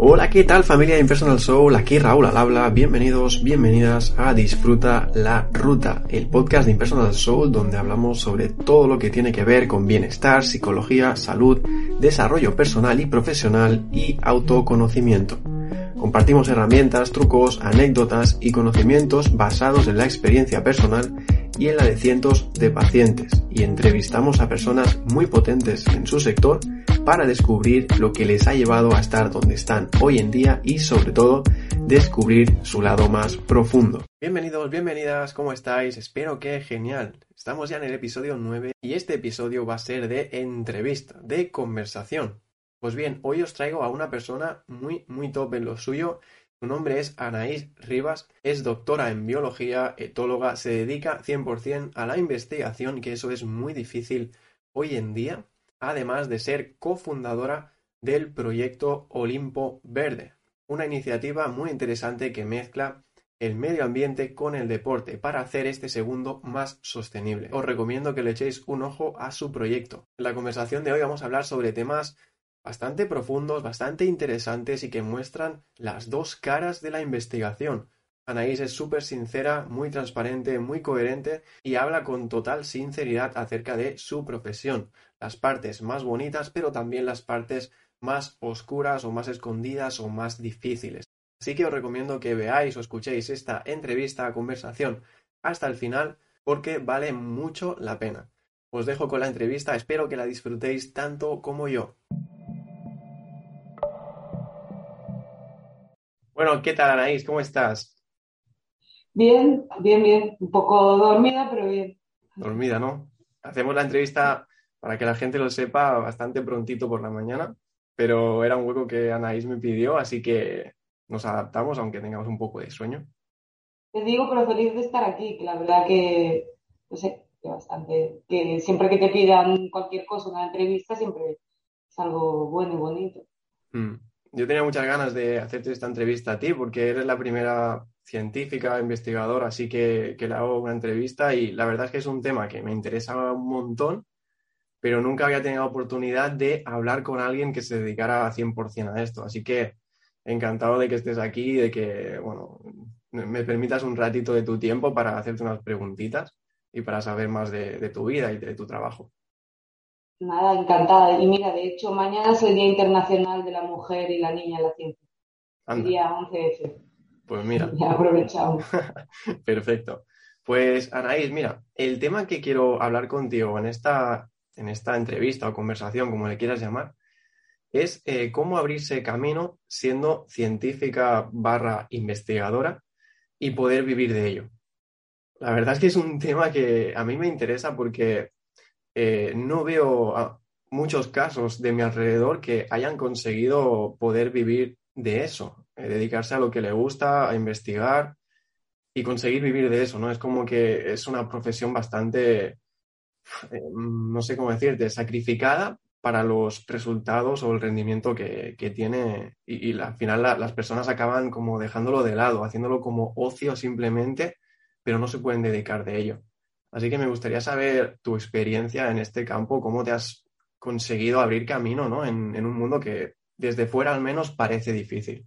Hola, ¿qué tal familia de Impersonal Soul? Aquí Raúl al habla. Bienvenidos, bienvenidas a Disfruta la Ruta, el podcast de Impersonal Soul donde hablamos sobre todo lo que tiene que ver con bienestar, psicología, salud, desarrollo personal y profesional y autoconocimiento. Compartimos herramientas, trucos, anécdotas y conocimientos basados en la experiencia personal y en la de cientos de pacientes y entrevistamos a personas muy potentes en su sector para descubrir lo que les ha llevado a estar donde están hoy en día y sobre todo descubrir su lado más profundo. Bienvenidos, bienvenidas, ¿cómo estáis? Espero que genial. Estamos ya en el episodio 9 y este episodio va a ser de entrevista, de conversación. Pues bien, hoy os traigo a una persona muy, muy top en lo suyo. Su nombre es Anaís Rivas, es doctora en biología, etóloga, se dedica 100% a la investigación, que eso es muy difícil hoy en día además de ser cofundadora del proyecto Olimpo Verde, una iniciativa muy interesante que mezcla el medio ambiente con el deporte para hacer este segundo más sostenible. Os recomiendo que le echéis un ojo a su proyecto. En la conversación de hoy vamos a hablar sobre temas bastante profundos, bastante interesantes y que muestran las dos caras de la investigación. Anaís es súper sincera, muy transparente, muy coherente y habla con total sinceridad acerca de su profesión, las partes más bonitas, pero también las partes más oscuras o más escondidas o más difíciles. Así que os recomiendo que veáis o escuchéis esta entrevista, conversación hasta el final, porque vale mucho la pena. Os dejo con la entrevista, espero que la disfrutéis tanto como yo. Bueno, ¿qué tal Anaís? ¿Cómo estás? Bien, bien, bien. Un poco dormida, pero bien. Dormida, ¿no? Hacemos la entrevista, para que la gente lo sepa, bastante prontito por la mañana, pero era un hueco que Anaís me pidió, así que nos adaptamos, aunque tengamos un poco de sueño. Te digo, pero feliz de estar aquí, que la verdad que, no sé, que bastante, que siempre que te pidan cualquier cosa, una entrevista, siempre es algo bueno y bonito. Mm. Yo tenía muchas ganas de hacerte esta entrevista a ti, porque eres la primera científica, investigadora, así que, le hago una entrevista y la verdad es que es un tema que me interesa un montón, pero nunca había tenido oportunidad de hablar con alguien que se dedicara 100% a esto. Así que encantado de que estés aquí de que, bueno, me permitas un ratito de tu tiempo para hacerte unas preguntitas y para saber más de, tu vida y de tu trabajo. Nada, encantada. Y mira, de hecho, mañana es el Día Internacional de la Mujer y la Niña en la Ciencia. El día 11F. Pues mira. Ya aprovechamos. Perfecto. Pues Anaís, mira, el tema que quiero hablar contigo en esta, en esta entrevista o conversación, como le quieras llamar, es eh, cómo abrirse camino siendo científica barra investigadora y poder vivir de ello. La verdad es que es un tema que a mí me interesa porque eh, no veo muchos casos de mi alrededor que hayan conseguido poder vivir de eso. Eh, dedicarse a lo que le gusta, a investigar y conseguir vivir de eso, ¿no? Es como que es una profesión bastante, eh, no sé cómo decirte, sacrificada para los resultados o el rendimiento que, tiene y, al final las personas acaban como dejándolo de lado, haciéndolo como ocio simplemente, pero no se pueden dedicar de ello. Así que me gustaría saber tu experiencia en este campo, cómo te has conseguido abrir camino ¿no? en, en un mundo que desde fuera al menos parece difícil.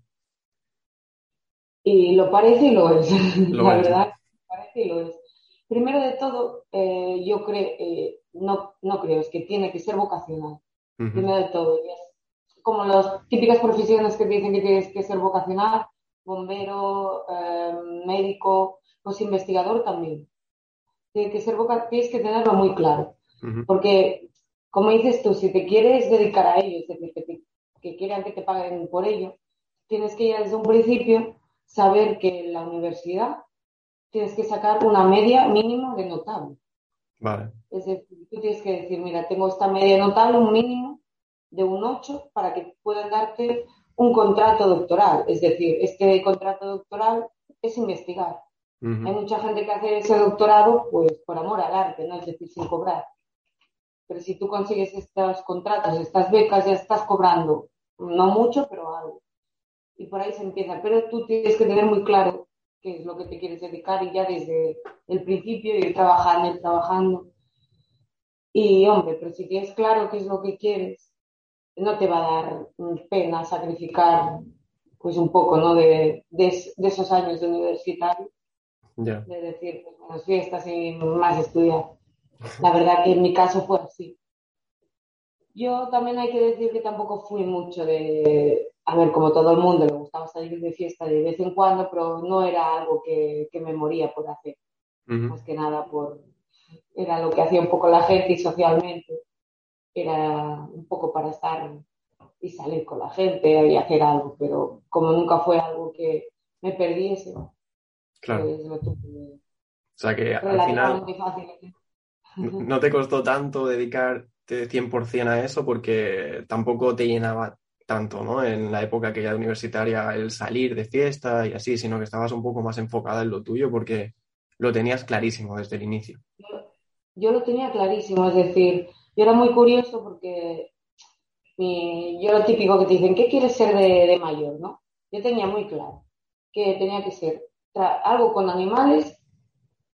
Y lo parece y lo es, la verdad, parece y lo es. Primero de todo, eh, yo creo, eh, no, no creo, es que tiene que ser vocacional. Primero de todo, como las típicas profesiones que dicen que tienes que ser vocacional, bombero, eh, médico, pues investigador también. Tiene que ser tienes que tenerlo muy claro. Porque, como dices tú, si te quieres dedicar a ello, es decir, que, que quieran que te paguen por ello, tienes que ir desde un principio saber que en la universidad tienes que sacar una media mínimo de notable. Vale. Es decir, tú tienes que decir, mira, tengo esta media notable, un mínimo de un 8, para que puedan darte un contrato doctoral. Es decir, este contrato doctoral es investigar. Hay mucha gente que hace ese doctorado pues por amor al arte, ¿no? Es decir, sin cobrar. Pero si tú consigues estos contratos, estas becas, ya estás cobrando, no mucho, pero algo. Y por ahí se empieza. Pero tú tienes que tener muy claro qué es lo que te quieres dedicar y ya desde el principio ir trabajando, ir trabajando. Y hombre, pero si tienes claro qué es lo que quieres, no te va a dar pena sacrificar pues un poco, ¿no? De, de, esos años de universitario. De decir, pues menos fiestas y más estudiar. La verdad que en mi caso fue así. Yo también hay que decir que tampoco fui mucho de, a ver, como todo el mundo, le gustaba salir de fiesta de vez en cuando, pero no era algo que, que me moría por hacer. Más que nada por, era lo que hacía un poco la gente y socialmente. Era un poco para estar y salir con la gente y hacer algo, pero como nunca fue algo que me perdiese, claro. Lo. O sea que al final no te costó tanto dedicarte 100% a eso porque tampoco te llenaba tanto, ¿no? En la época que ya universitaria el salir de fiesta y así, sino que estabas un poco más enfocada en lo tuyo porque lo tenías clarísimo desde el inicio. Yo, lo tenía clarísimo, es decir, yo era muy curioso porque yo lo típico que te dicen, ¿qué quieres ser de, mayor, no? Yo tenía muy claro que tenía que ser algo con animales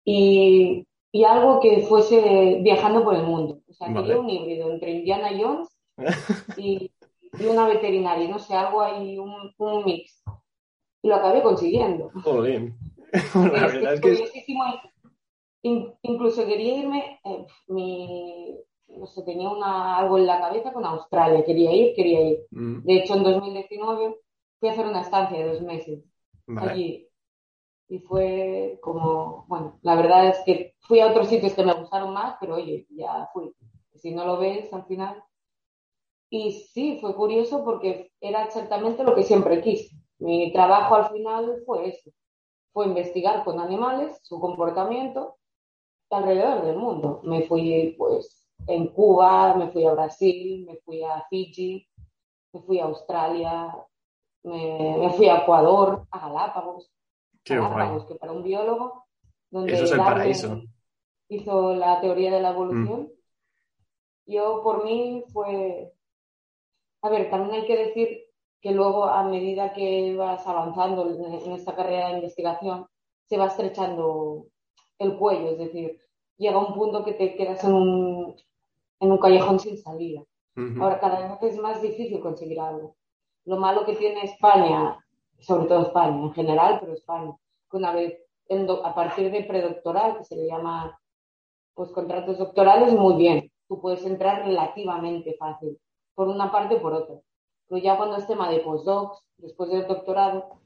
y, algo que fuese viajando por el mundo. O sea, quería un híbrido entre Indiana Jones y, y una veterinaria, no sé, algo ahí, un, un mix. Y lo acabé consiguiendo. bien. la verdad es que... incluso quería irme, eh, mi, no sé, tenía una, algo en la cabeza con Australia, quería ir, quería ir. Mm. De hecho, en 2019 fui a hacer una estancia de dos meses allí. Y fue como, bueno, la verdad es que fui a otros sitios que me gustaron más, pero oye, ya fui. Si no lo ves al final, y sí, fue curioso porque era exactamente lo que siempre quise. Mi trabajo al final fue eso, fue investigar con animales su comportamiento alrededor del mundo. Me fui pues en Cuba, me fui a Brasil, me fui a Fiji, me fui a Australia, me, fui a Ecuador, a Galápagos. Qué Galápagos, que para un biólogo, donde Eso es el paraíso. hizo la teoría de la evolución. Mm. Yo, por mí, fue a ver, también hay que decir que luego a medida que vas avanzando en esta carrera de investigación, se va estrechando el cuello, es decir, llega un punto que te quedas en un, en un callejón sin salida. Ahora cada vez es más difícil conseguir algo. Lo malo que tiene España, sobre todo España en general, pero España, que una vez a partir de predoctoral, que se le llama pues contratos doctorales, muy bien. Tú puedes entrar relativamente fácil por una parte o por otra. Pero ya cuando es tema de postdocs, después del doctorado,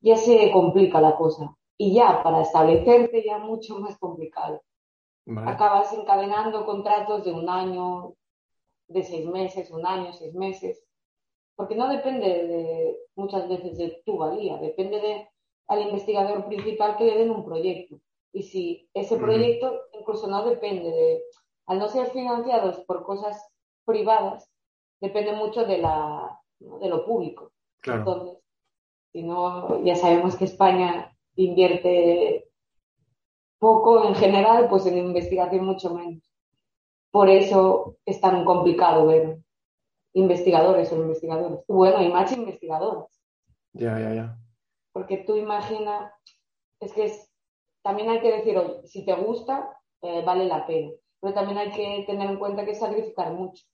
ya se complica la cosa. Y ya para establecerte ya mucho más complicado. Acabas encadenando contratos de un año, de seis meses, un año, seis meses, porque no depende de, muchas veces de tu valía, depende de al investigador principal que le den un proyecto. Y si ese proyecto incluso no depende de, al no ser financiados por cosas privadas, depende mucho de, la, de lo público. Entonces, si no, ya sabemos que España invierte poco en general, pues en investigación mucho menos. Por eso es tan complicado ver investigadores o investigadores. Bueno, y más investigadores. Ya, ya, ya. Porque tú imaginas, es que es, también hay que decir, oye, si te gusta, eh, vale la pena. Pero también hay que tener en cuenta que sacrificar mucho.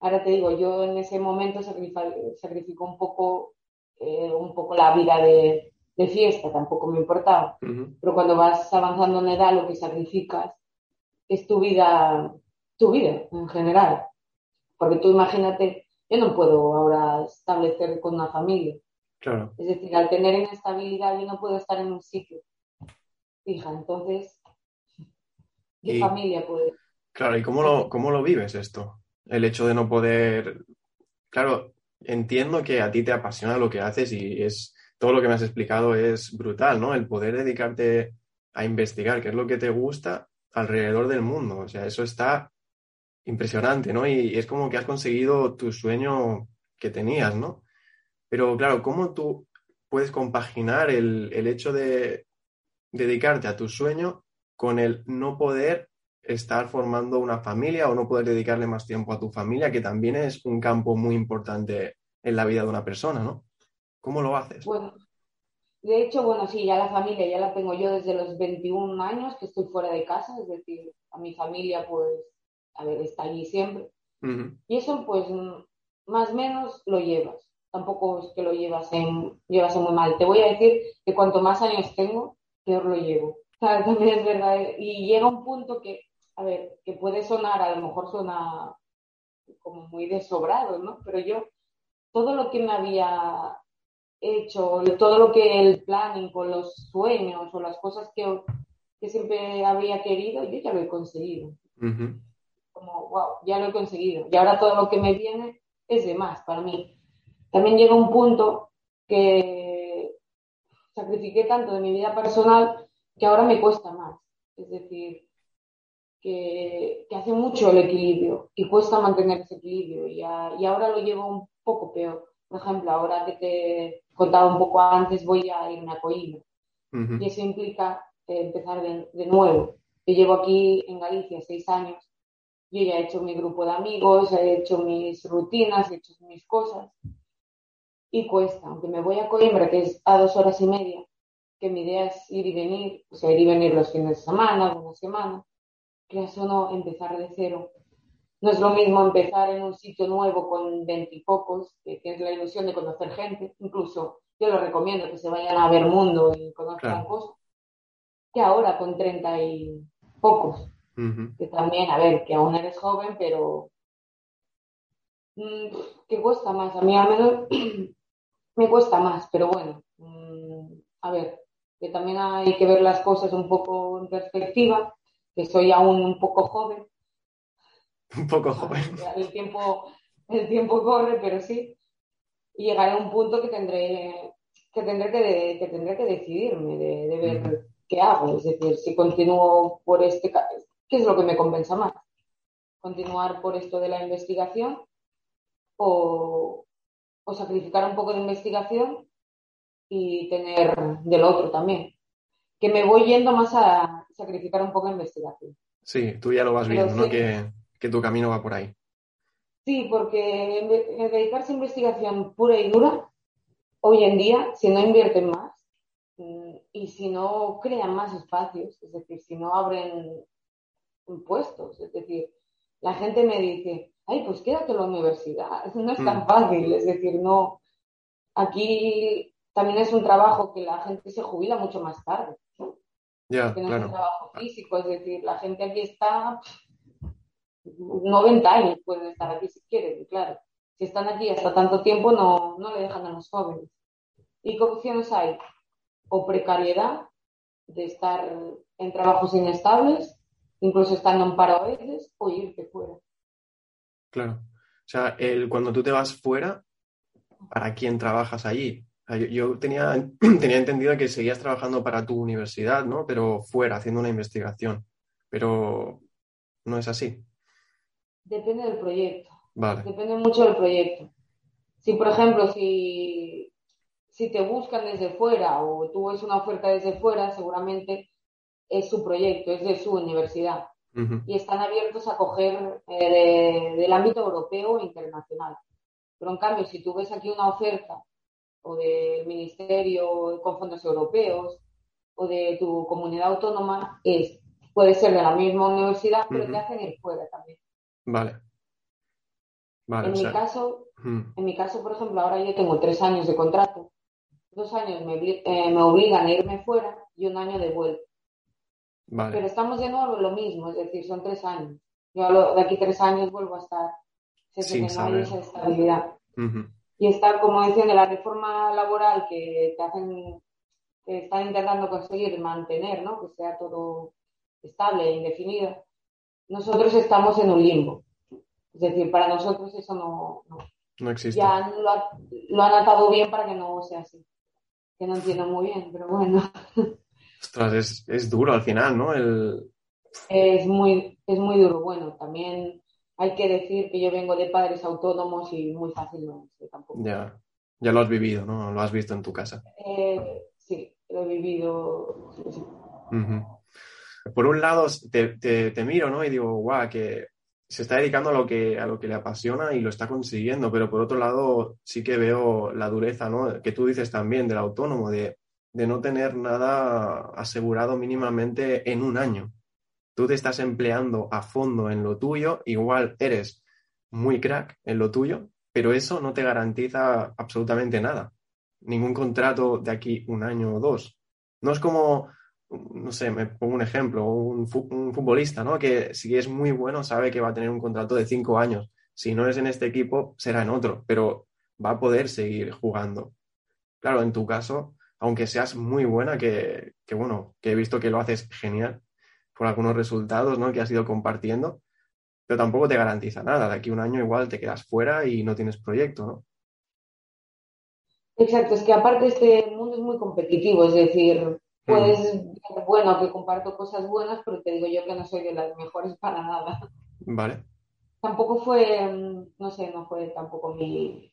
Ahora te digo, yo en ese momento sacrifico un poco, eh, un poco la vida de, fiesta, tampoco me importaba. Pero cuando vas avanzando en edad, lo que sacrificas es tu vida, tu vida en general. Porque tú imagínate, yo no puedo ahora establecer con una familia. Claro. Es decir, al tener inestabilidad, yo no puedo estar en un sitio fija. Entonces, ¿qué familia puede? Claro, ¿y cómo lo, cómo lo vives esto? el hecho de no poder, claro, entiendo que a ti te apasiona lo que haces y es todo lo que me has explicado es brutal, ¿no? El poder dedicarte a investigar qué es lo que te gusta alrededor del mundo, o sea, eso está impresionante, ¿no? Y, es como que has conseguido tu sueño que tenías, ¿no? Pero claro, ¿cómo tú puedes compaginar el, el hecho de dedicarte a tu sueño con el no poder estar formando una familia o no poder dedicarle más tiempo a tu familia, que también es un campo muy importante en la vida de una persona, ¿no? ¿Cómo lo haces? Bueno, de hecho, bueno, sí, ya la familia ya la tengo yo desde los 21 años que estoy fuera de casa, es decir, a mi familia pues, a ver, está allí siempre. Y eso pues más o menos lo llevas. Tampoco es que lo llevas en, llevas muy mal. Te voy a decir que cuanto más años tengo, peor lo llevo. también es verdad. Y llega un punto que, a ver, que puede sonar, a lo mejor suena como muy desobrado, ¿no? Pero yo, todo lo que me había hecho, todo lo que el planning con los sueños o las cosas que, que siempre había querido, yo ya lo he conseguido. Como, wow, ya lo he conseguido. Y ahora todo lo que me viene es de más para mí. También llega un punto que sacrifiqué tanto de mi vida personal que ahora me cuesta más. Es decir, que, que hace mucho el equilibrio y cuesta mantener ese equilibrio y, y ahora lo llevo un poco peor. Por ejemplo, ahora que te contaba un poco antes, voy a irme a Coimbra. Y eso implica eh, empezar de, de, nuevo. Yo llevo aquí en Galicia seis años. Yo ya he hecho mi grupo de amigos, he hecho mis rutinas, he hecho mis cosas. Y cuesta, aunque me voy a Coimbra, que es a dos horas y media, que mi idea es ir y venir, o sea, ir y venir los fines de semana, algunas semanas, que eso no empezar de cero. No es lo mismo empezar en un sitio nuevo con veintipocos, que tienes la ilusión de conocer gente, incluso yo lo recomiendo que se vayan a ver mundo y conozcan cosas, que ahora con treinta y pocos, que también, a ver, que aún eres joven, pero mm, que cuesta más, a mí al menos me cuesta más, pero bueno, mm, a ver, que también hay que ver las cosas un poco en perspectiva, que soy aún un poco joven, Un poco joven. El tiempo, el tiempo corre, pero sí. Y llegaré a un punto que tendré que, tendré que, que, tendré que decidirme de, ver qué hago. Es decir, si continúo por este... ¿Qué es lo que me compensa más? ¿Continuar por esto de la investigación o, o sacrificar un poco de investigación y tener del otro también? Que me voy yendo más a sacrificar un poco de investigación. Sí, tú ya lo vas viendo, ¿no? Que que tu camino va por ahí. Sí, porque dedicarse a investigación pura y dura, hoy en día, si no invierten más mm, y si no crean más espacios, es decir, si no abren puestos, es decir, la gente me dice, ay, pues quédate en la universidad, no es tan mm. fácil, es decir, no, aquí también es un trabajo que la gente se jubila mucho más tarde. Ya, no claro. es un trabajo físico, es decir, la gente aquí está 90 años pueden estar aquí si quieren, claro. Si están aquí hasta tanto tiempo, no, no le dejan a los jóvenes. ¿Y qué opciones hay? O precariedad, de estar en trabajos inestables, incluso estando en paro a veces, o irte fuera. Claro. O sea, el, cuando tú te vas fuera, ¿para quién trabajas allí? yo, yo, tenía, tenía entendido que seguías trabajando para tu universidad, ¿no? Pero fuera, haciendo una investigación. Pero no es así. Depende del proyecto. Depende mucho del proyecto. Si, por ejemplo, si, si te buscan desde fuera o tú ves una oferta desde fuera, seguramente es su proyecto, es de su universidad. Y están abiertos a coger eh, del ámbito europeo e internacional. Pero en cambio, si tú ves aquí una oferta o del ministerio con fondos europeos o de tu comunidad autónoma, es, puede ser de la misma universidad, pero te hacen ir fuera también. Vale. en, mi caso, en mi caso, por ejemplo, ahora yo tengo tres años de contrato. Dos años me, eh, me obligan a irme fuera y un año de vuelta. Vale. Pero estamos de nuevo lo mismo, es decir, son tres años. Yo de aquí tres años vuelvo a estar. Sin que no hay esa estabilidad. Y está, como de la reforma laboral que te hacen, que están intentando conseguir mantener, ¿no? Que sea todo estable e indefinido nosotros estamos en un limbo. Es decir, para nosotros eso no, no, existe. Ya lo, han atado bien para que no sea así. Que no entiendo muy bien, pero bueno. Ostras, es, es duro al final, ¿no? El... Es, muy, es muy duro. Bueno, también hay que decir que yo vengo de padres autónomos y muy fácil no es tampoco. Ya. Ya lo has vivido, ¿no? Lo has visto en tu casa. Eh, sí, lo he vivido. Por un lado, te, miro, ¿no? Y digo, guau, que se está dedicando a lo, que, a lo que le apasiona y lo está consiguiendo, pero por otro lado, sí que veo la dureza, ¿no? Que tú dices también del autónomo, de, de no tener nada asegurado mínimamente en un año. Tú te estás empleando a fondo en lo tuyo, igual eres muy crack en lo tuyo, pero eso no te garantiza absolutamente nada. Ningún contrato de aquí un año o dos. No es como, no sé, me pongo un ejemplo, un, futbolista, ¿no? Que si es muy bueno sabe que va a tener un contrato de cinco años. Si no es en este equipo, será en otro, pero va a poder seguir jugando. Claro, en tu caso, aunque seas muy buena, que, que bueno, que he visto que lo haces genial por algunos resultados, ¿no? Que has ido compartiendo, pero tampoco te garantiza nada. De aquí a un año igual te quedas fuera y no tienes proyecto, ¿no? Exacto, es que aparte este mundo es muy competitivo, es decir, puedes bueno, que comparto cosas buenas, pero te digo yo que no soy de las mejores para nada. Vale. Tampoco fue, no sé, no fue tampoco mi...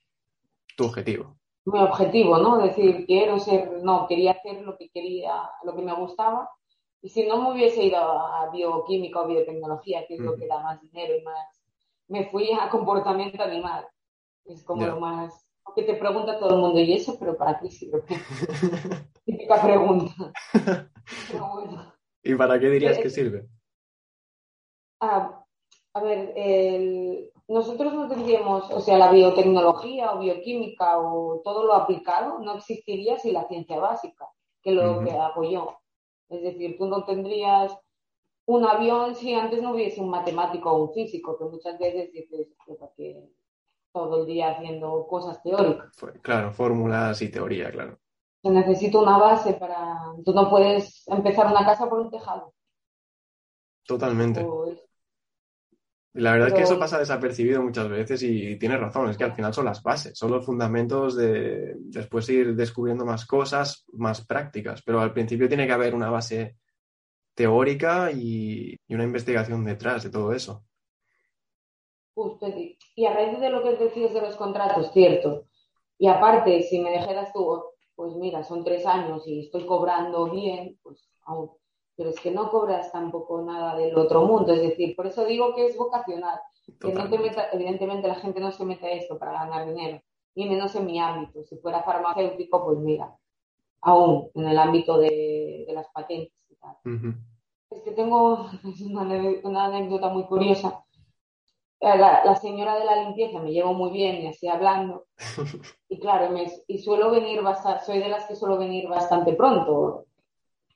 Tu objetivo. Mi objetivo, ¿no? Decir, quiero ser, no, quería hacer lo que quería, lo que me gustaba y si no me hubiese ido a bioquímica o biotecnología, que es lo que da más dinero y más, me fui a comportamiento animal. Es como lo más, que te pregunta todo el mundo, ¿y eso? Pero para qué sirve. Típica pregunta. ¿Y para qué dirías que sirve? Ah, a ver, nosotros no tendríamos, o sea, la biotecnología o bioquímica o todo lo aplicado no existiría sin la ciencia básica, que lo que apoyó. Es decir, tú no tendrías un avión si antes no hubiese un matemático o un físico, que muchas veces dices que todo el día haciendo cosas teóricas. Claro, fórmulas y teoría, claro. Se necesita una base para... Tú no puedes empezar una casa por un tejado. Totalmente. Pues, la verdad es que eso pasa desapercibido muchas veces y tienes razón, es que al final son las bases, son los fundamentos de después ir descubriendo más cosas, más prácticas, pero al principio tiene que haber una base teórica y, una investigación detrás de todo eso. Justo, y a raíz de lo que decías de los contratos, cierto. Y aparte, si me dijeras tú, pues mira, son tres años y estoy cobrando bien, pues aún pero es que no cobras tampoco nada del otro mundo. Es decir, por eso digo que es vocacional. Que no te meta, evidentemente la gente no se mete a esto para ganar dinero, ni menos en mi ámbito. Si fuera farmacéutico, pues mira, aún en el ámbito de, las patentes y tal. Es que tengo una, anécdota muy curiosa. Eh, la, señora de la limpieza me llevo muy bien y así hablando. Y claro, me, y suelo venir bastante, soy de las que suelo venir bastante pronto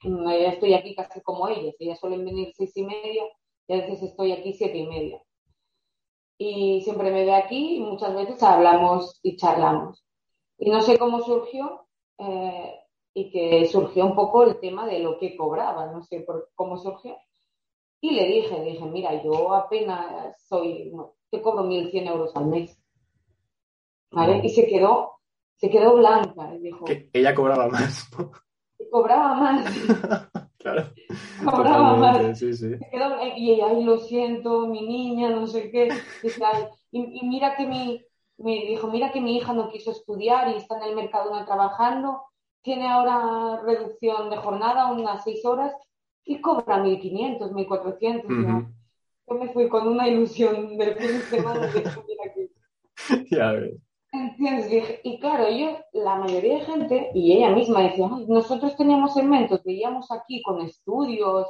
estoy aquí casi como ellas, ellas suelen venir seis y media y a veces estoy aquí siete y media. Y siempre me ve aquí y muchas veces hablamos y charlamos. Y no sé cómo surgió eh, y que surgió un poco el tema de lo que cobraba, no sé por cómo surgió. Y le dije, dije, mira, yo apenas soy, te cobro 1.100 euros al mes. ¿Vale? Y se quedó, se quedó blanca. Y dijo, que ella cobraba más. Cobraba más. claro. Cobraba más. y ella, ay, lo siento, mi niña, no sé qué. Y, mira que mi, me dijo, mira que mi hija no quiso estudiar y está en el mercado no trabajando, tiene ahora reducción de jornada, unas seis horas, y cobra 1.500, 1.400. Yo me fui con una ilusión del fin de semana de Ya ves. Y claro, yo, la mayoría de gente, y ella misma decía, nosotros teníamos segmentos, veíamos aquí con estudios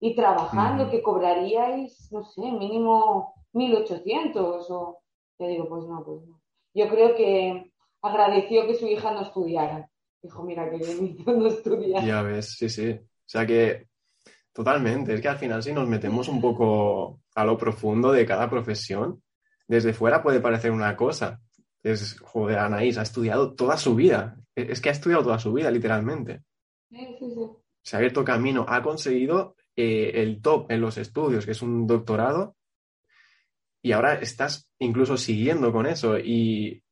y trabajando que cobraríais, no sé, mínimo 1.800 o... Yo digo, pues no, pues no. Yo creo que agradeció que su hija no estudiara. Dijo, mira, que yo no estudia. Ya ves, sí, sí. O sea que totalmente, es que al final si nos metemos un poco a lo profundo de cada profesión, desde fuera puede parecer una cosa, es, joder, Anaís ha estudiado toda su vida. E, es que ha estudiado toda su vida, literalmente. Se ha abierto camino, ha conseguido eh, el top en los estudios, que es un doctorado, y ahora estás incluso siguiendo con eso y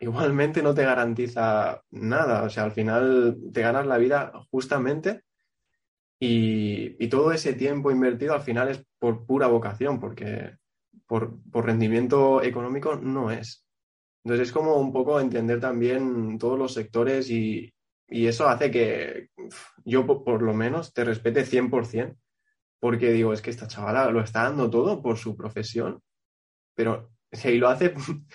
igualmente no te garantiza nada. O sea, al final te ganas la vida justamente y, todo ese tiempo invertido al final es por pura vocación, porque por rendimiento económico no es. Entonces es como un poco entender también todos los sectores y, eso hace que yo por, lo menos te respete 100%, porque digo, es que esta chavala lo está dando todo por su profesión, pero si lo hace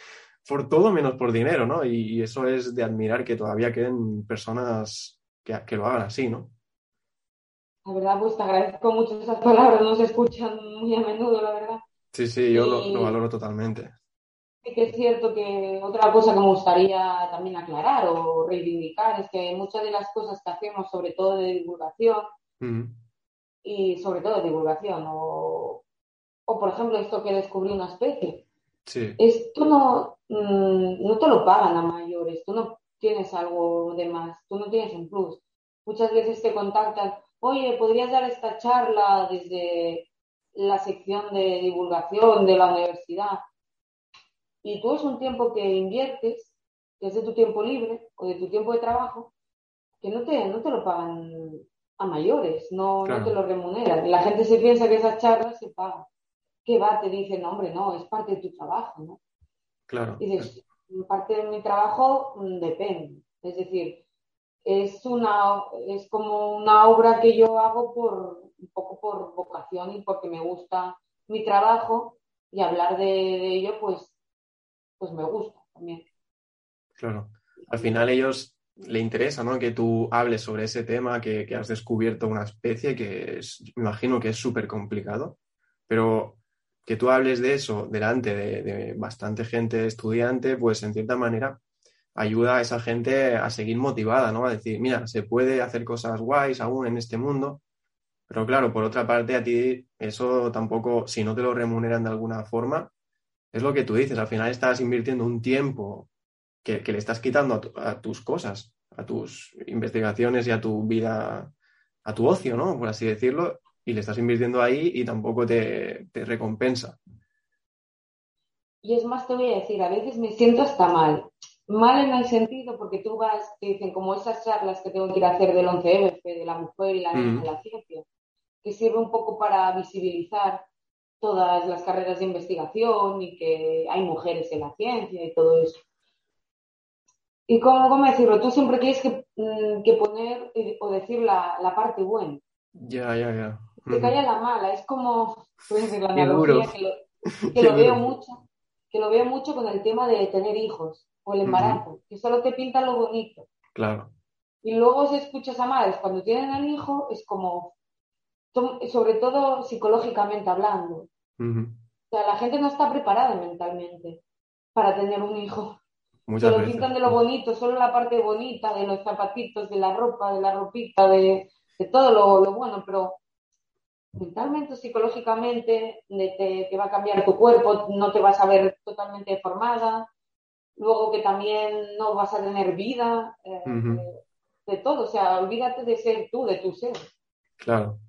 por todo menos por dinero, ¿no? Y, eso es de admirar que todavía queden personas que, que, lo hagan así, ¿no? La verdad, pues te agradezco mucho esas palabras, no se escuchan muy a menudo, la verdad. Sí, sí, yo lo, valoro totalmente. Sí que es cierto que otra cosa que me gustaría también aclarar o reivindicar es que muchas de las cosas que hacemos, sobre todo de divulgación, y sobre todo de divulgación, o, o por ejemplo esto que descubrí una especie, esto no, mm, no te lo pagan a mayores, tú no tienes algo de más, tú no tienes un plus. Muchas veces te contactan, oye, ¿podrías dar esta charla desde la sección de divulgación de la universidad? Y tú es un tiempo que inviertes, que es de tu tiempo libre o de tu tiempo de trabajo, que no te, no te lo pagan a mayores, no, no te lo remuneran. La gente se piensa que esas charlas se pagan que va, te dicen, hombre, no, es parte de tu trabajo, ¿no? Claro. Y dices, parte de mi trabajo mm, depende. Es decir, es una es como una obra que yo hago por un poco por vocación y porque me gusta mi trabajo y hablar de, ello pues pues me gusta también claro al final ellos le interesa ¿no? que tú hables sobre ese tema que, que has descubierto una especie que es, me imagino que es súper complicado pero que tú hables de eso delante de, bastante gente estudiante, pues en cierta manera ayuda a esa gente a seguir motivada, ¿no? A decir, mira, se puede hacer cosas guays aún en este mundo, pero claro, por otra parte, a ti eso tampoco, si no te lo remuneran de alguna forma, es lo que tú dices, al final estás invirtiendo un tiempo que, le estás quitando a, tus cosas, a tus investigaciones y a tu vida, a tu ocio, ¿no? Por así decirlo, y le estás invirtiendo ahí y tampoco te, recompensa. Y es más, te voy a decir, a veces me siento hasta mal. Mal en el sentido porque tú vas, te dicen, como esas charlas que tengo que ir a hacer del 11F, de la mujer y la, mm. la ciencia, que sirve un poco para visibilizar todas las carreras de investigación y que hay mujeres en la ciencia y todo eso. Y cómo, cómo decirlo, tú siempre tienes que, mm, poner o decir la, la, parte buena. Ya, ya, ya te cae la mala. Es como, pues, la analogía que lo, veo mucho, que lo veo mucho con el tema de tener hijos o el embarazo, que solo te pinta lo bonito. Claro. Y luego si escuchas a madres cuando tienen al hijo, es como, sobre todo psicológicamente hablando. O sea, la gente no está preparada mentalmente para tener un hijo. Muchas Se lo pintan de lo bonito, solo la parte bonita, de los zapatitos, de la ropa, de la ropita, de, todo lo, lo, bueno, pero mentalmente, psicológicamente, te, va a cambiar tu cuerpo, no te vas a ver totalmente deformada, luego que también no vas a tener vida, eh, de, todo, o sea, olvídate de ser tú, de tu ser. Claro,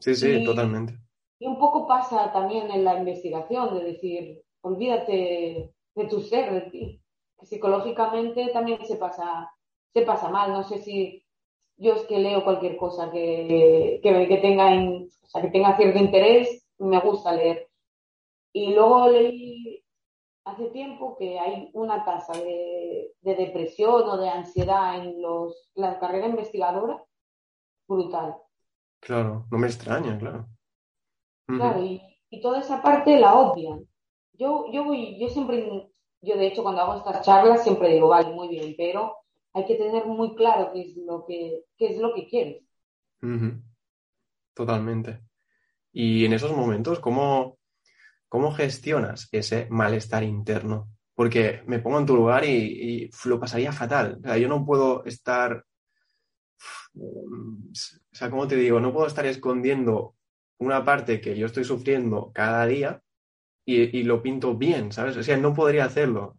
sí, sí, totalmente. Y un poco pasa también en la investigación, de decir, olvídate de tu ser, de ti, que psicológicamente también se pasa, se pasa mal, no sé si yo es que leo cualquier cosa que, que, tenga, que tenga cierto interés, me gusta leer. Y luego leí hace tiempo que hay una tasa de, depresión o de ansiedad en los, la carrera investigadora brutal. Claro, no me extraña, claro. Claro, y, y, toda esa parte la odian. Yo, yo voy, yo siempre, yo de hecho cuando hago estas charlas siempre digo, vale, muy bien, pero hay que tener muy claro qué es lo que, es lo que quieres. Totalmente. Y en esos momentos, ¿cómo, ¿cómo gestionas ese malestar interno? Porque me pongo en tu lugar y, lo pasaría fatal. O sea, yo no puedo estar, sea, ¿cómo te digo? No puedo estar escondiendo una parte que yo estoy sufriendo cada día y, y, lo pinto bien, ¿sabes? O sea, no podría hacerlo.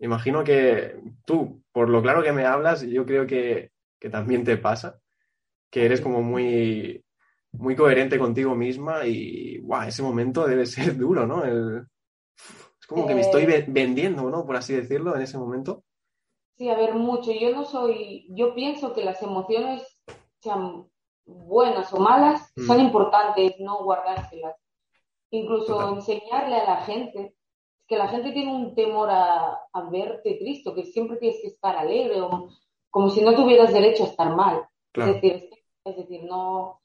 Imagino que tú, por lo claro que me hablas, yo creo que, también te pasa, que eres como muy, muy coherente contigo misma y wow, ese momento debe ser duro, ¿no? es como que me estoy eh. vendiendo, ¿no? Por así decirlo, en ese momento. Sí, a ver, mucho. Yo no soy, yo pienso que las emociones, sean buenas o malas, son mm. importantes no guardárselas. Incluso enseñarle a la gente que la gente tiene un temor a, verte triste, que siempre tienes que estar alegre, o como si no tuvieras derecho a estar mal. Es, decir, es decir, no,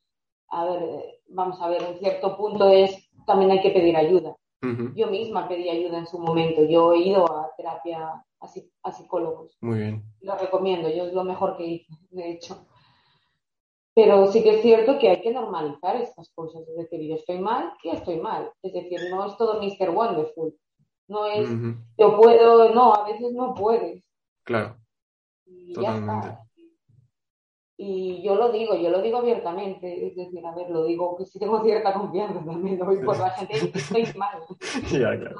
a ver, vamos a ver, en cierto punto es, también hay que pedir ayuda. Yo misma pedí ayuda en su momento, yo he ido a terapia a, psicólogos. Muy bien. Lo recomiendo, yo es lo mejor que hice, de hecho. Pero sí que es cierto que hay que normalizar estas cosas. Es decir, yo estoy mal, que estoy mal. Es decir, no es todo Mr. Wonderful. No es, yo puedo, no, a veces no puedes. Claro. Y Totalmente. Y yo lo digo, yo lo digo abiertamente. Es decir, a ver, lo digo que sí tengo cierta confianza también. Lo por la gente que estoy mal. ya, claro.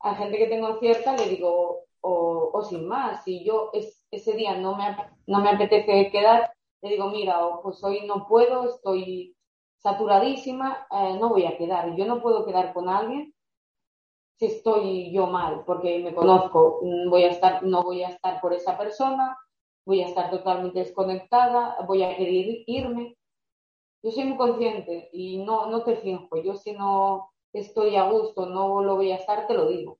a gente que tengo cierta le digo, o, sin más, si yo ese día no me, no me apetece quedar, le digo, mira, pues hoy no puedo, estoy saturadísima, eh, no voy a quedar. Yo no puedo quedar con alguien si estoy yo mal, porque me conozco, mm, voy a estar, no voy a estar por esa persona, voy a estar totalmente desconectada, voy a querer irme. Yo soy muy consciente y no, no te finjo. Yo si no estoy a gusto, no lo voy a estar, te lo digo.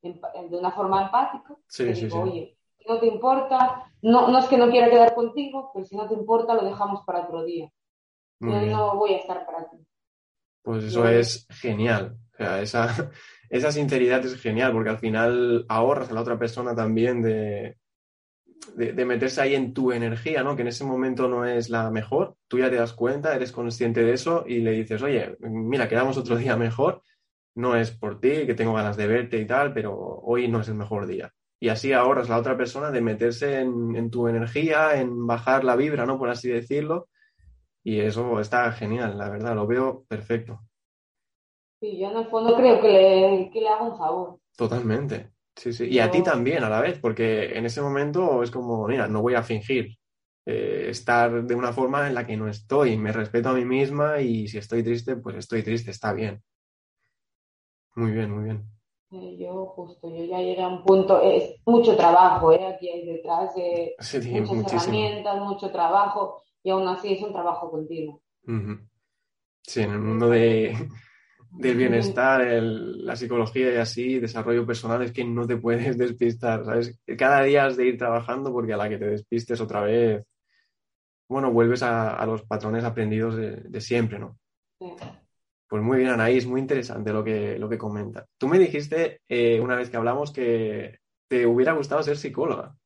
de una forma empática. Sí, sí, Oye, si no te importa, no, no es que no quiera quedar contigo, pero si no te importa, lo dejamos para otro día. Yo no voy a estar para ti. Pues eso es genial. O sea, esa, esa sinceridad es genial porque al final ahorras a la otra persona también de, de, meterse ahí en tu energía, ¿no? Que en ese momento no es la mejor, tú ya te das cuenta, eres consciente de eso y le dices, oye, mira, quedamos otro día mejor, no es por ti, que tengo ganas de verte y tal, pero hoy no es el mejor día. Y así ahorras a la otra persona de meterse en, tu energía, en bajar la vibra, ¿no? Por así decirlo. Y eso está genial, la verdad, lo veo perfecto. Sí, yo en el fondo creo que le, que le hago un favor. Totalmente. Sí, sí. Y a ti también a la vez, porque en ese momento es como, mira, no voy a fingir eh, estar de una forma en la que no estoy. Me respeto a mí misma y si estoy triste, pues estoy triste, está bien. Muy bien, muy bien. Yo justo, yo ya llegué a un punto, es mucho trabajo, ¿eh? aquí hay detrás de muchas herramientas, mucho trabajo y aún así es un trabajo continuo. Sí, en el mundo de, del bienestar, la psicología y así, desarrollo personal, es que no te puedes despistar, ¿sabes? Cada día has de ir trabajando porque a la que te despistes otra vez, bueno, vuelves a, los patrones aprendidos de, siempre, ¿no? Pues muy bien, Anaís, muy interesante lo que, lo que comenta. Tú me dijiste eh, una vez que hablamos que te hubiera gustado ser psicóloga.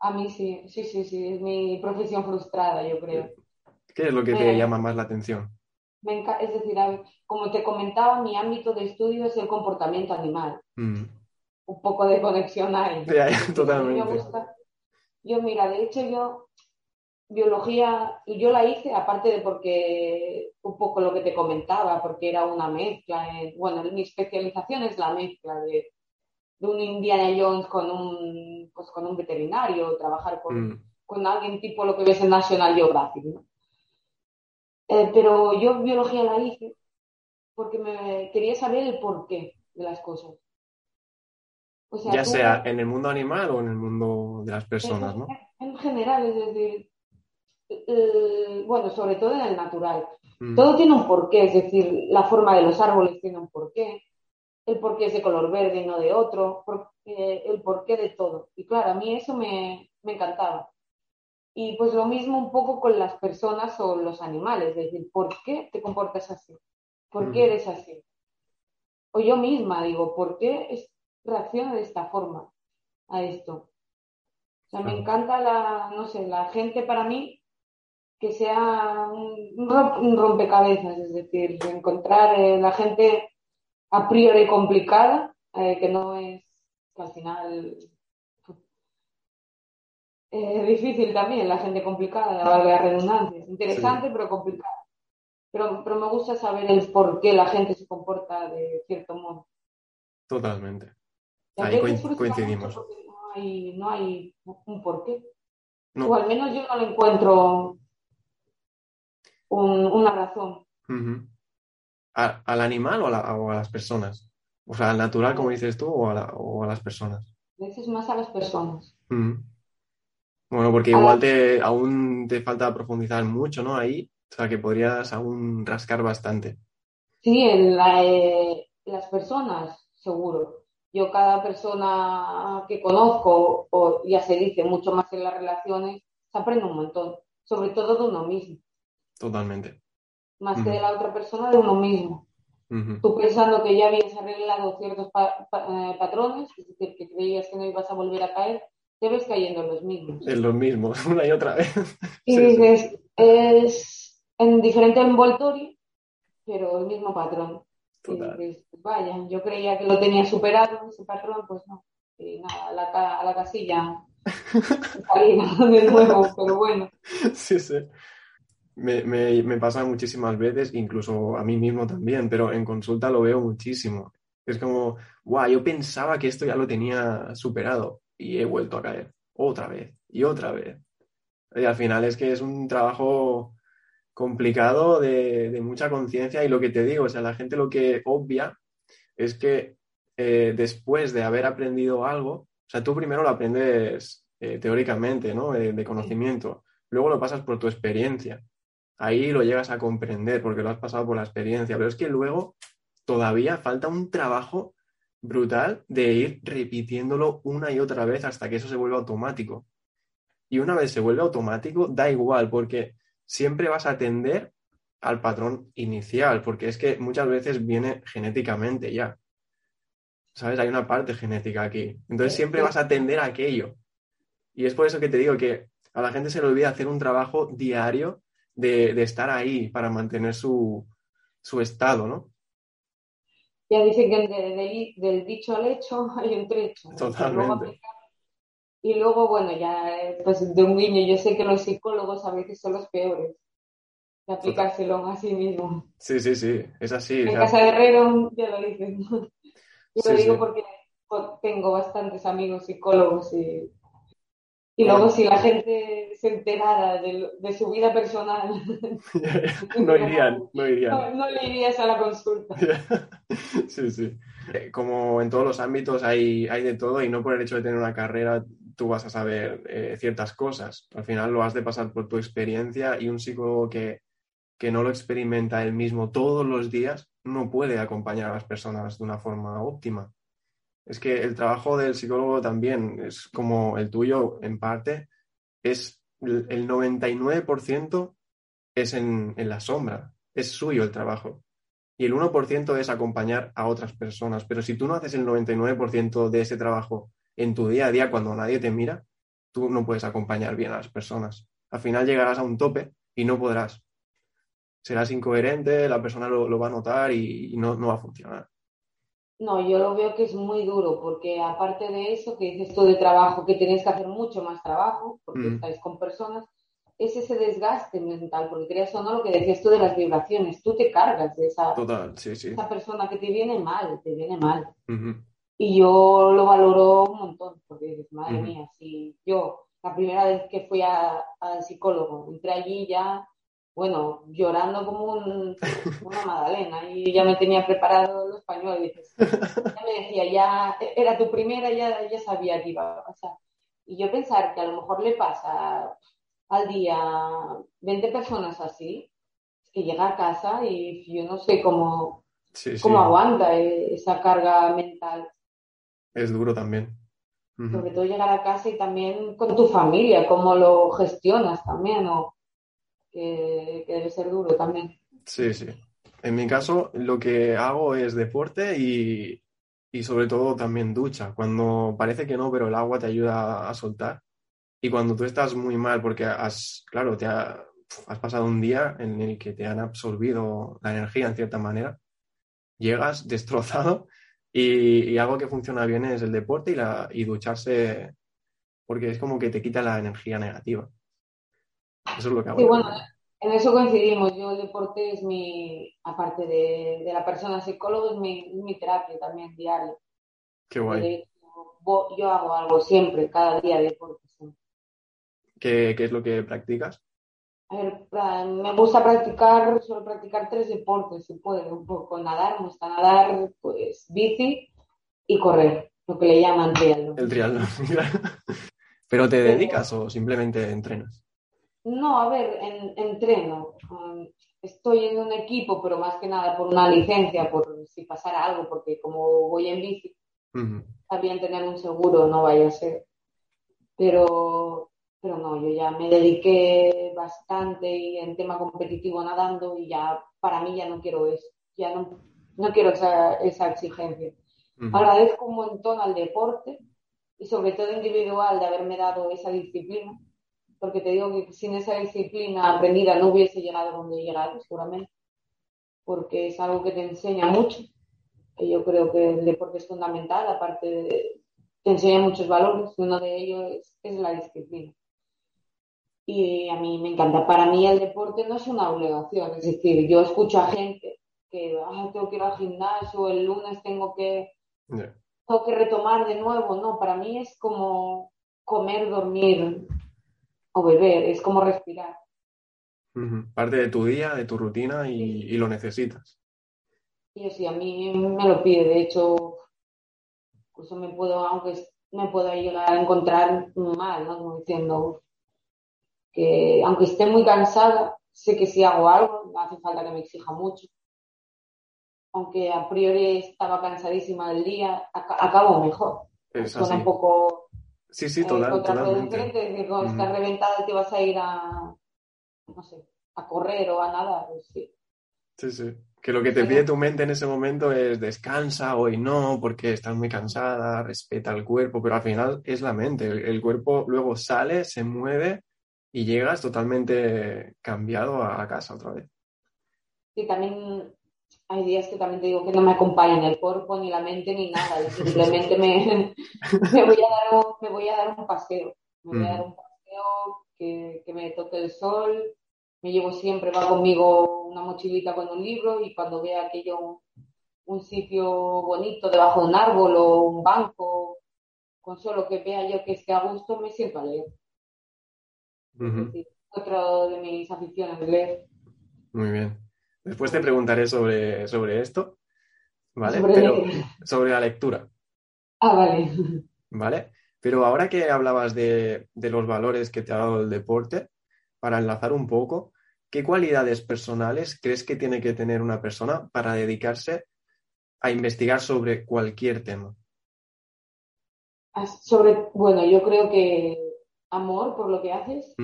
A mí sí, sí, sí, sí, es mi profesión frustrada, yo creo. ¿Qué es lo que te eh, llama más la atención? es decir, como te comentaba, mi ámbito de estudio es el comportamiento animal. Mm. Un poco de conexión ahí. totalmente. Me gusta. Yo, mira, de hecho yo, biología, yo la hice aparte de porque, un poco lo que te comentaba, porque era una mezcla. bueno, mi especialización es la mezcla de, un Indiana Jones con un, pues, con un veterinario, trabajar con, mm. con alguien tipo lo que ves en National Geographic, ¿no? Eh, pero yo biología la hice porque me quería saber el porqué de las cosas. ya sea en el mundo animal o en el mundo de las personas, ¿no? En general, es decir, bueno, sobre todo en el natural. Mm. Todo tiene un porqué, es decir, la forma de los árboles tiene un porqué, el porqué es de color verde y no de otro, el porqué de todo. Y claro, a mí eso me encantaba. Y pues lo mismo un poco con las personas o los animales, es decir, ¿por qué te comportas así? ¿Por qué eres así? O yo misma digo, ¿por qué es, reacciona de esta forma a esto? O sea, me encanta la, no sé, la gente para mí que sea un, rompecabezas, es decir, encontrar eh, la gente a priori complicada, eh, que no es, que al final es difícil también, la gente complicada, la de redundancia. Interesante, pero complicada. Pero, pero me gusta saber el por qué la gente se comporta de cierto modo. Totalmente. Ahí coincidimos. No hay, no hay un porqué. O al menos yo no le encuentro una razón. ¿Al animal o a, las personas? O sea, al natural, como dices tú, o a, o a las personas. A veces más a las personas. Bueno, porque igual te, aún te falta profundizar mucho, ¿no? Ahí, o sea, que podrías aún rascar bastante. Sí, en eh, las personas, seguro. Yo cada persona que conozco, o ya se dice mucho más en las relaciones, se aprende un montón, sobre todo de uno mismo. Totalmente. Más que de la otra persona, de uno mismo. Tú pensando que ya habías arreglado ciertos eh, patrones, es decir, que creías que no ibas a volver a caer, te ves cayendo en los mismos. En los mismos, una y otra vez. Y dices, es en diferente envoltorio, pero el mismo patrón. vaya, yo creía que lo tenía superado, ese patrón, pues no. Y nada, a la, a la casilla de nuevo, pero bueno. Sí, sí. Me, me, me, pasa muchísimas veces, incluso a mí mismo también, pero en consulta lo veo muchísimo. Es como, guau, yo pensaba que esto ya lo tenía superado y he vuelto a caer otra vez y otra vez. Y al final es que es un trabajo complicado de, mucha conciencia y lo que te digo, o sea, la gente lo que obvia es que eh, después de haber aprendido algo, o sea, tú primero lo aprendes eh, teóricamente, ¿no? de conocimiento, luego lo pasas por tu experiencia. Ahí lo llegas a comprender porque lo has pasado por la experiencia, pero es que luego todavía falta un trabajo brutal de ir repitiéndolo una y otra vez hasta que eso se vuelva automático. Y una vez se vuelve automático, da igual, porque siempre vas a atender al patrón inicial, porque es que muchas veces viene genéticamente ya. ¿Sabes? Hay una parte genética aquí. Entonces siempre vas a atender a aquello. Y es por eso que te digo que a la gente se le olvida hacer un trabajo diario de, estar ahí para mantener su, estado, ¿no? Ya dicen que del dicho al hecho hay un trecho. Totalmente. Y luego, bueno, ya pues de un niño, yo sé que los psicólogos a veces son los peores de aplicárselo a sí mismo. Sí, sí, sí, es así. En casa de Herrero ya lo dicen. Yo lo digo porque tengo bastantes amigos psicólogos y, y luego si la gente se enterara de, su vida personal, no irían, no irían. No, no le irías a la consulta. sí, sí. Eh, como en todos los ámbitos hay, hay de todo y no por el hecho de tener una carrera tú vas a saber eh, ciertas cosas. Al final lo has de pasar por tu experiencia y un psicólogo que, no lo experimenta él mismo todos los días no puede acompañar a las personas de una forma óptima. Es que el trabajo del psicólogo también es como el tuyo en parte, es el 99% es en, en la sombra, es suyo el trabajo. Y el 1% es acompañar a otras personas. Pero si tú no haces el 99% de ese trabajo en tu día a día cuando nadie te mira, tú no puedes acompañar bien a las personas. Al final llegarás a un tope y no podrás. Serás incoherente, la persona lo, va a notar y, no, va a funcionar. No, yo lo veo que es muy duro, porque aparte de eso que dices tú de trabajo, que tienes que hacer mucho más trabajo, porque mm. estáis con personas, es ese desgaste mental, porque creas o no lo que decías tú de las vibraciones, tú te cargas de esa, esa persona que te viene mal, te viene mal. Y yo lo valoro un montón, porque dices, madre mía, si yo, la primera vez que fui al psicólogo, entré allí ya, bueno, llorando como una magdalena, y ya me tenía preparado los dices, ya me decía, ya, era tu primera, ya, ya sabía que iba a pasar. Y yo pensar que a lo mejor le pasa al día 20 personas así, que llega a casa y yo no sé cómo, cómo aguanta esa carga mental es duro también. Sobre todo llegar a casa y también con tu familia, cómo lo gestionas también, o que, debe ser duro también. Sí, sí. En mi caso, lo que hago es deporte y, sobre todo también ducha. Cuando parece que no, pero el agua te ayuda a soltar. Y cuando tú estás muy mal porque has, claro, te has pasado un día en el que te han absorbido la energía en cierta manera, llegas destrozado y, algo que funciona bien es el deporte y, la, y ducharse, porque es como que te quita la energía negativa. Eso es lo que hago. Sí, bueno, en eso coincidimos. Yo el deporte es mi, aparte de, la persona psicólogo, es mi, terapia también diaria. Qué guay. yo hago algo siempre, cada día de deporte. ¿Qué, ¿Qué es lo que practicas? A ver, me gusta practicar, solo practicar tres deportes, se puede, un poco nadar, me gusta nadar, pues bici y correr, lo que le llaman triatlón. El triatlón, ¿Pero te dedicas o simplemente entrenas? No, a ver, entreno. estoy en un equipo, pero más que nada por una licencia, por si pasara algo, porque como voy en bici, también tener un seguro, no vaya a ser. Pero, pero no, yo ya me dediqué bastante y en tema competitivo nadando y ya para mí ya no quiero eso, ya no, no quiero esa, esa exigencia. Agradezco un montón al deporte y sobre todo individual de haberme dado esa disciplina porque te digo que sin esa disciplina aprendida no hubiese llegado donde he llegado, seguramente, porque es algo que te enseña mucho. Y yo creo que el deporte es fundamental, aparte de, te enseña muchos valores, uno de ellos es, la disciplina. Y a mí me encanta. Para mí el deporte no es una obligación, es decir, yo escucho a gente que tengo que ir al gimnasio, el lunes tengo que, tengo que retomar de nuevo. No, para mí es como comer, dormir, o beber, es como respirar. Parte de tu día, de tu rutina y, lo necesitas. Sí, sí, a mí me lo pide. De hecho, incluso me puedo, aunque me pueda llegar a encontrar mal, ¿no? Como diciendo que aunque esté muy cansada, sé que si hago algo, no hace falta que me exija mucho. Aunque a priori estaba cansadísima del día, acabo mejor. Es un poco Sí, sí, total, totalmente. que cuando estás reventada te vas a ir a, no sé, a correr o a nadar, pues sí. Sí, sí. Que lo que te pide tu mente en ese momento es descansa, hoy no, porque estás muy cansada, respeta el cuerpo, pero al final es la mente. El, cuerpo luego sale, se mueve y llegas totalmente cambiado a casa otra vez. Sí, también hay días que también te digo que no me acompañan el cuerpo, ni la mente, ni nada. simplemente me, me, voy a dar un, me voy a dar un paseo. Me voy a dar un paseo, que, que me toque el sol. Me llevo siempre, va conmigo una mochilita con un libro y cuando vea aquello, un, un sitio bonito debajo de un árbol o un banco, con solo que vea yo que esté a gusto, me siento a leer. otro de mis aficiones, leer. Muy bien. Después te preguntaré sobre, sobre esto, ¿vale? Sobre... Pero sobre la lectura. Ah, vale. ¿Vale? Pero ahora que hablabas de, los valores que te ha dado el deporte, para enlazar un poco, ¿qué cualidades personales crees que tiene que tener una persona para dedicarse a investigar sobre cualquier tema? Ah, sobre, bueno, yo creo que amor por lo que haces,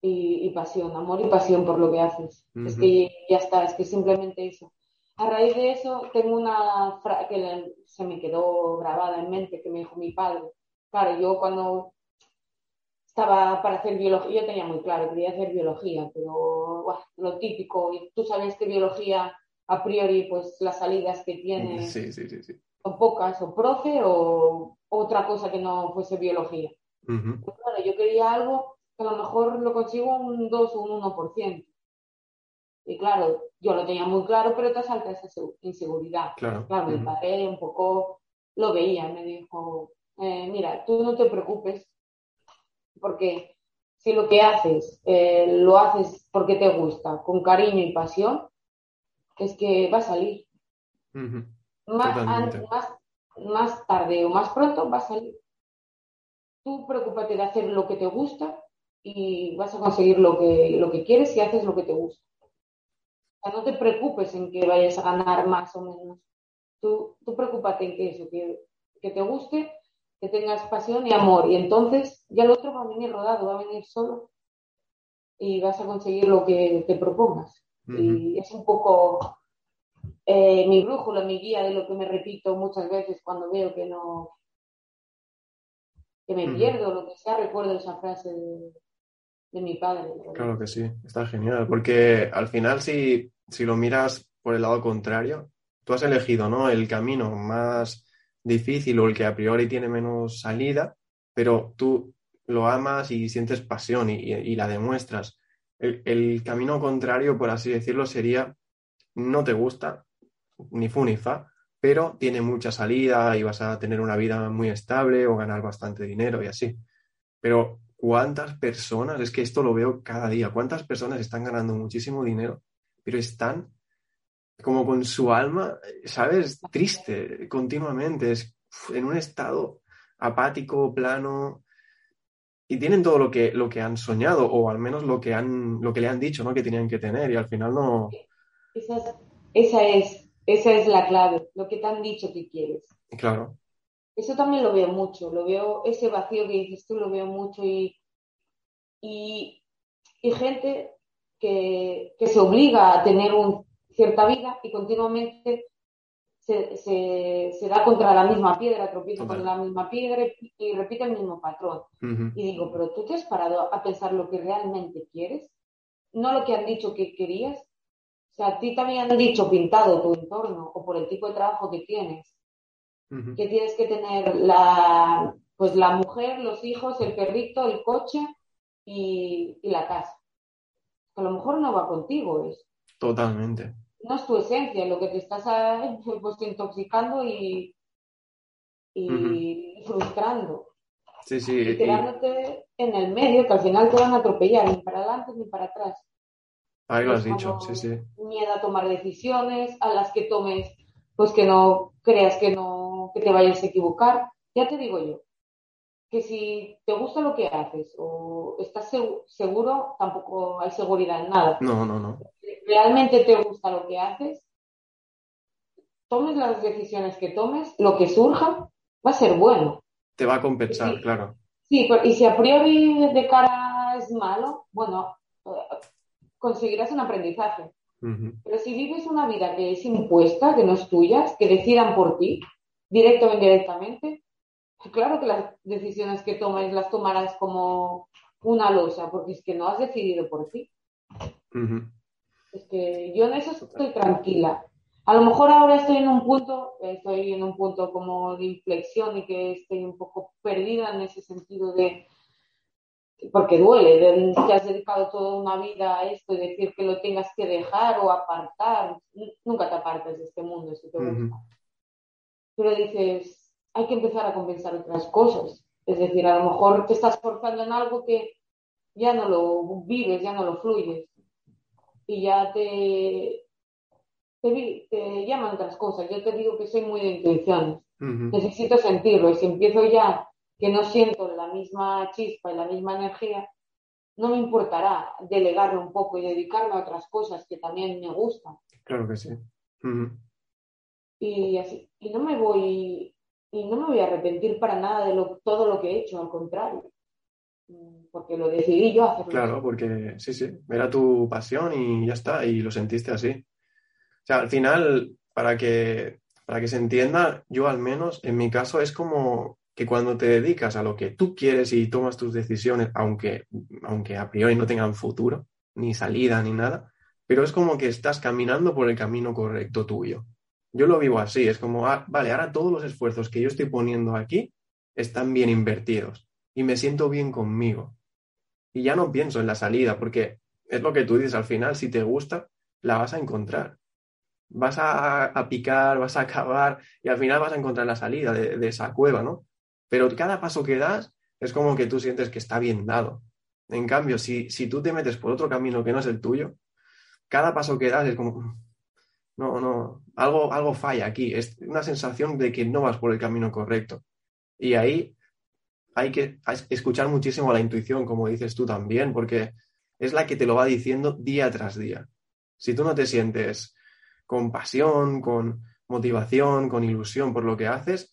y, pasión, amor y pasión por lo que haces. Es que ya está, es que simplemente eso. A raíz de eso, tengo una frase que se me quedó grabada en mente, que me dijo mi padre. Claro, yo cuando estaba para hacer biología, yo tenía muy claro, quería hacer biología, pero lo típico, y tú sabes que biología, a priori, pues las salidas que tiene son pocas, o profe o otra cosa que no fuese biología. claro, yo quería algo a lo mejor lo consigo un 2 o un 1%. Y claro, yo lo tenía muy claro, pero te salta esa inseguridad. Claro, mi padre un poco lo veía, me dijo, eh, mira, tú no te preocupes, porque si lo que haces eh, lo haces porque te gusta, con cariño y pasión, es que va a salir. más, más tarde o más pronto va a salir. Tú preocúpate de hacer lo que te gusta y vas a conseguir lo que, lo que quieres y haces lo que te gusta. O sea, no te preocupes en que vayas a ganar más o menos. Tú, tú preocúpate en que eso, que, que te guste, que tengas pasión y amor. Y entonces ya el otro va a venir rodado, va a venir solo y vas a conseguir lo que te propongas. Y es un poco eh, mi brújula, mi guía de lo que me repito muchas veces cuando veo que no que me pierdo, lo que sea, recuerdo esa frase de, de mi padre. Claro que sí, está genial, porque al final si, si lo miras por el lado contrario, tú has elegido ¿no? el camino más difícil o el que a priori tiene menos salida, pero tú lo amas y sientes pasión y, la demuestras. El, el, camino contrario, por así decirlo, sería no te gusta, ni fu ni fa, pero tiene mucha salida y vas a tener una vida muy estable o ganar bastante dinero y así. Pero cuántas personas, es que esto lo veo cada día, cuántas personas están ganando muchísimo dinero, pero están como con su alma, ¿sabes? Triste continuamente, es en un estado apático, plano. y tienen todo lo que, lo que han soñado, o al menos lo que, han, lo que le han dicho, ¿no? Que tenían que tener, y al final no. Esa es, esa es, esa es la clave, lo que te han dicho que quieres. Claro. Eso también lo veo mucho, lo veo, ese vacío que dices tú lo veo mucho y, y, gente que, que, se obliga a tener un, cierta vida y continuamente se, se, da contra la misma piedra, tropieza con la misma piedra y, repite el mismo patrón. Y digo, pero tú te has parado a pensar lo que realmente quieres, no lo que han dicho que querías. O sea, a ti también han dicho pintado tu entorno o por el tipo de trabajo que tienes que tienes que tener la, pues la mujer, los hijos, el perrito, el coche y, la casa. A lo mejor no va contigo eso. Totalmente. No es tu esencia, lo que te estás pues, intoxicando y, y frustrando. Sí, sí. Y quedándote en el medio, que al final te van a atropellar, ni para adelante ni para atrás. Ahí lo has dicho, sí, sí. Miedo a tomar decisiones, a las que tomes, pues que no creas que no que te vayas a equivocar. Ya te digo yo, que si te gusta lo que haces o estás seguro, tampoco hay seguridad en nada. No, no, no. Realmente te gusta lo que haces, tomes las decisiones que tomes, lo que surja va a ser bueno. Te va a compensar, claro. Sí, y si a priori de cara es malo, bueno, conseguirás un aprendizaje. Pero si vives una vida que es impuesta, que no es tuya, que decidan por ti, directo o indirectamente, claro que las decisiones que tomes las tomarás como una losa, porque es que no has decidido por ti. Es que yo en eso estoy tranquila. A lo mejor ahora estoy en un punto, estoy en un punto como de inflexión y que estoy un poco perdida en ese sentido de, porque duele, de, que has dedicado toda una vida a esto y decir que lo tengas que dejar o apartar, nunca te apartas de este mundo si te gusta pero dices, hay que empezar a compensar otras cosas. Es decir, a lo mejor te estás forzando en algo que ya no lo vives, ya no lo fluyes. Y ya te, te, llaman otras cosas. Yo te digo que soy muy de intuiciones. Necesito sentirlo. Y si empiezo ya que no siento la misma chispa y la misma energía, no me importará delegarlo un poco y dedicarme a otras cosas que también me gustan. Claro que sí y así y no me voy y no me voy a arrepentir para nada de todo lo que he hecho, al contrario, mm, porque lo decidí yo hacerlo. Claro, porque sí, sí, era tu pasión y ya está, y lo sentiste así. O sea, al final, para que, para que se entienda, yo al menos, en mi caso, es como que cuando te dedicas a lo que tú quieres y tomas tus decisiones, aunque, aunque a priori no tengan futuro, ni salida, ni nada, pero es como que estás caminando por el camino correcto tuyo. Yo lo vivo así, es como, ah, vale, ahora todos los esfuerzos que yo estoy poniendo aquí están bien invertidos y me siento bien conmigo. Y ya no pienso en la salida, porque es lo que tú dices, al final, si te gusta, la vas a encontrar. Vas a, picar, vas a acabar y al final vas a encontrar la salida de, de esa cueva, ¿no? Pero cada paso que das es como que tú sientes que está bien dado. En cambio, si, si tú te metes por otro camino que no es el tuyo, cada paso que das es como, no, no, algo, algo falla aquí. Es una sensación de que no vas por el camino correcto. Y ahí hay que escuchar muchísimo a la intuición, como dices tú también, porque es la que te lo va diciendo día tras día. Si tú no te sientes con pasión, con motivación, con ilusión por lo que haces,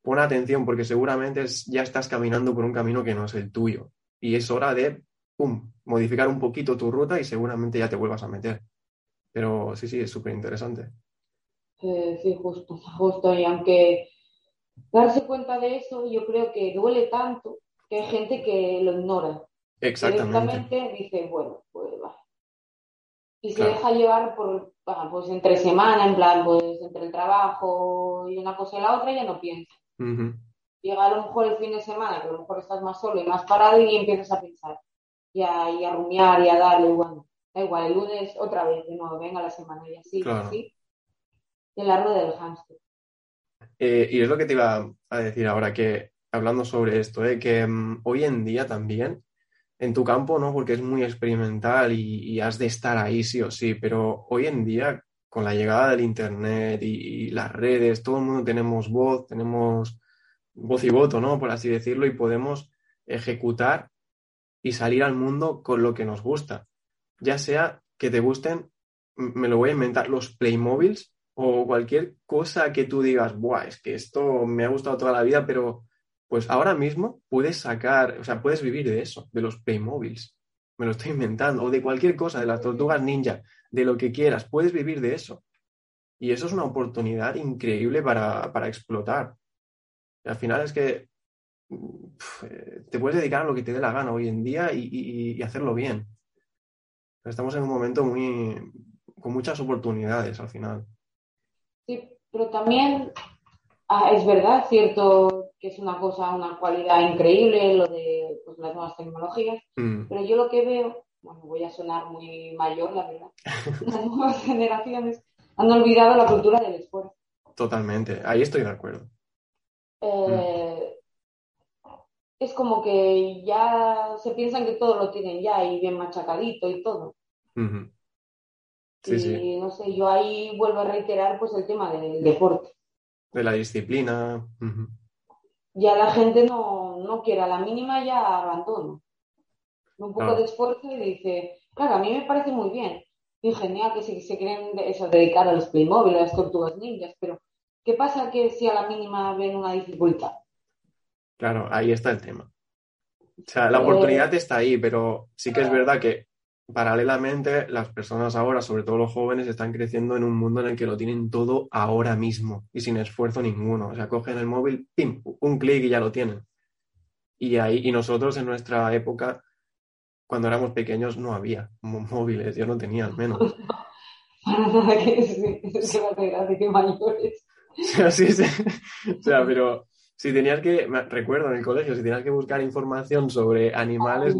pon atención porque seguramente ya estás caminando por un camino que no es el tuyo. Y es hora de, pum, modificar un poquito tu ruta y seguramente ya te vuelvas a meter. Pero sí, sí, es súper interesante. sí, justo, justo. Y aunque darse cuenta de eso, yo creo que duele tanto que hay gente que lo ignora. Exactamente. dice, bueno, pues va. Y se deja llevar por, pues entre semana, en plan, pues entre el trabajo y una cosa y la otra, ya no piensa. Llega a lo mejor el fin de semana, que a lo mejor estás más solo y más parado y empiezas a pensar. Y a, y a rumiar y a darle, bueno, Da igual, el lunes otra vez, de nuevo, venga la semana y así, así. En la rueda del hámster. Eh, y es lo que te iba a decir ahora, que hablando sobre esto, eh, que mm, hoy en día también, en tu campo, ¿no? Porque es muy experimental y, has de estar ahí sí o sí, pero hoy en día, con la llegada del Internet y, y, las redes, todo el mundo tenemos voz, tenemos voz y voto, ¿no? Por así decirlo, y podemos ejecutar y salir al mundo con lo que nos gusta. Ya sea que te gusten, me lo voy a inventar, los Playmobiles o cualquier cosa que tú digas, Buah, es que esto me ha gustado toda la vida, pero pues ahora mismo puedes sacar, o sea, puedes vivir de eso, de los Playmobiles. Me lo estoy inventando, o de cualquier cosa, de las tortugas ninja, de lo que quieras, puedes vivir de eso. Y eso es una oportunidad increíble para, explotar. al final es que eh, te puedes dedicar a lo que te dé la gana hoy en día y, hacerlo bien. Estamos en un momento muy con muchas oportunidades al final. Sí, pero también ah, es verdad, cierto que es una cosa, una cualidad increíble lo de pues, las nuevas tecnologías, mm. pero yo lo que veo, bueno, voy a sonar muy mayor, la verdad, las nuevas generaciones han olvidado la cultura del esfuerzo. Totalmente, ahí estoy de acuerdo. Eh, es como que ya se piensan que todo lo tienen ya y bien machacadito y todo. y no sé, yo ahí vuelvo a reiterar pues el tema del deporte. De la disciplina. Ya la gente no, no quiere, a la mínima ya abandono. Un poco de esfuerzo y dice, claro, a mí me parece muy bien y genial que se, se quieren eso, dedicar a los Playmobil, a las tortugas ninjas, pero ¿qué pasa que si a la mínima ven una dificultad? Claro, ahí está el tema. O sea, la oportunidad está ahí, pero sí que es verdad que paralelamente las personas ahora, sobre todo los jóvenes, están creciendo en un mundo en el que lo tienen todo ahora mismo y sin esfuerzo ninguno. O sea, cogen el móvil, ¡pim! un clic y ya lo tienen. Y ahí, y nosotros en nuestra época cuando éramos pequeños no había móviles, yo no tenía al menos. Para nada que es que que mayores. sí, sí. O sea, pero si tenías que, recuerdo en el colegio, si tenías que buscar información sobre animales,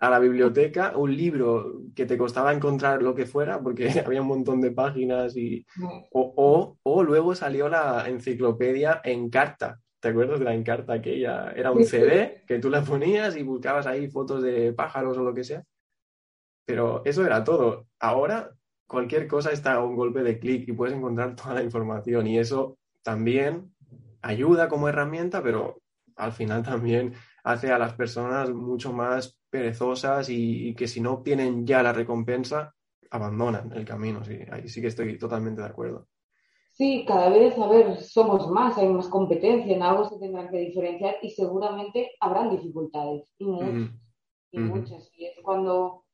a la, biblioteca, un libro que te costaba encontrar lo que fuera, porque había un montón de páginas y... O, o, o luego salió la enciclopedia en carta, ¿Te acuerdas de la encarta aquella? Era un CD que tú la ponías y buscabas ahí fotos de pájaros o lo que sea. Pero eso era todo. Ahora cualquier cosa está a un golpe de clic y puedes encontrar toda la información y eso también ayuda como herramienta, pero al final también hace a las personas mucho más perezosas y, que si no obtienen ya la recompensa, abandonan el camino. Sí, ahí sí que estoy totalmente de acuerdo. Sí, cada vez, a ver, somos más, hay más competencia, en algo se tendrán que diferenciar y seguramente habrán dificultades, y muchas, y muchas. Y es cuando,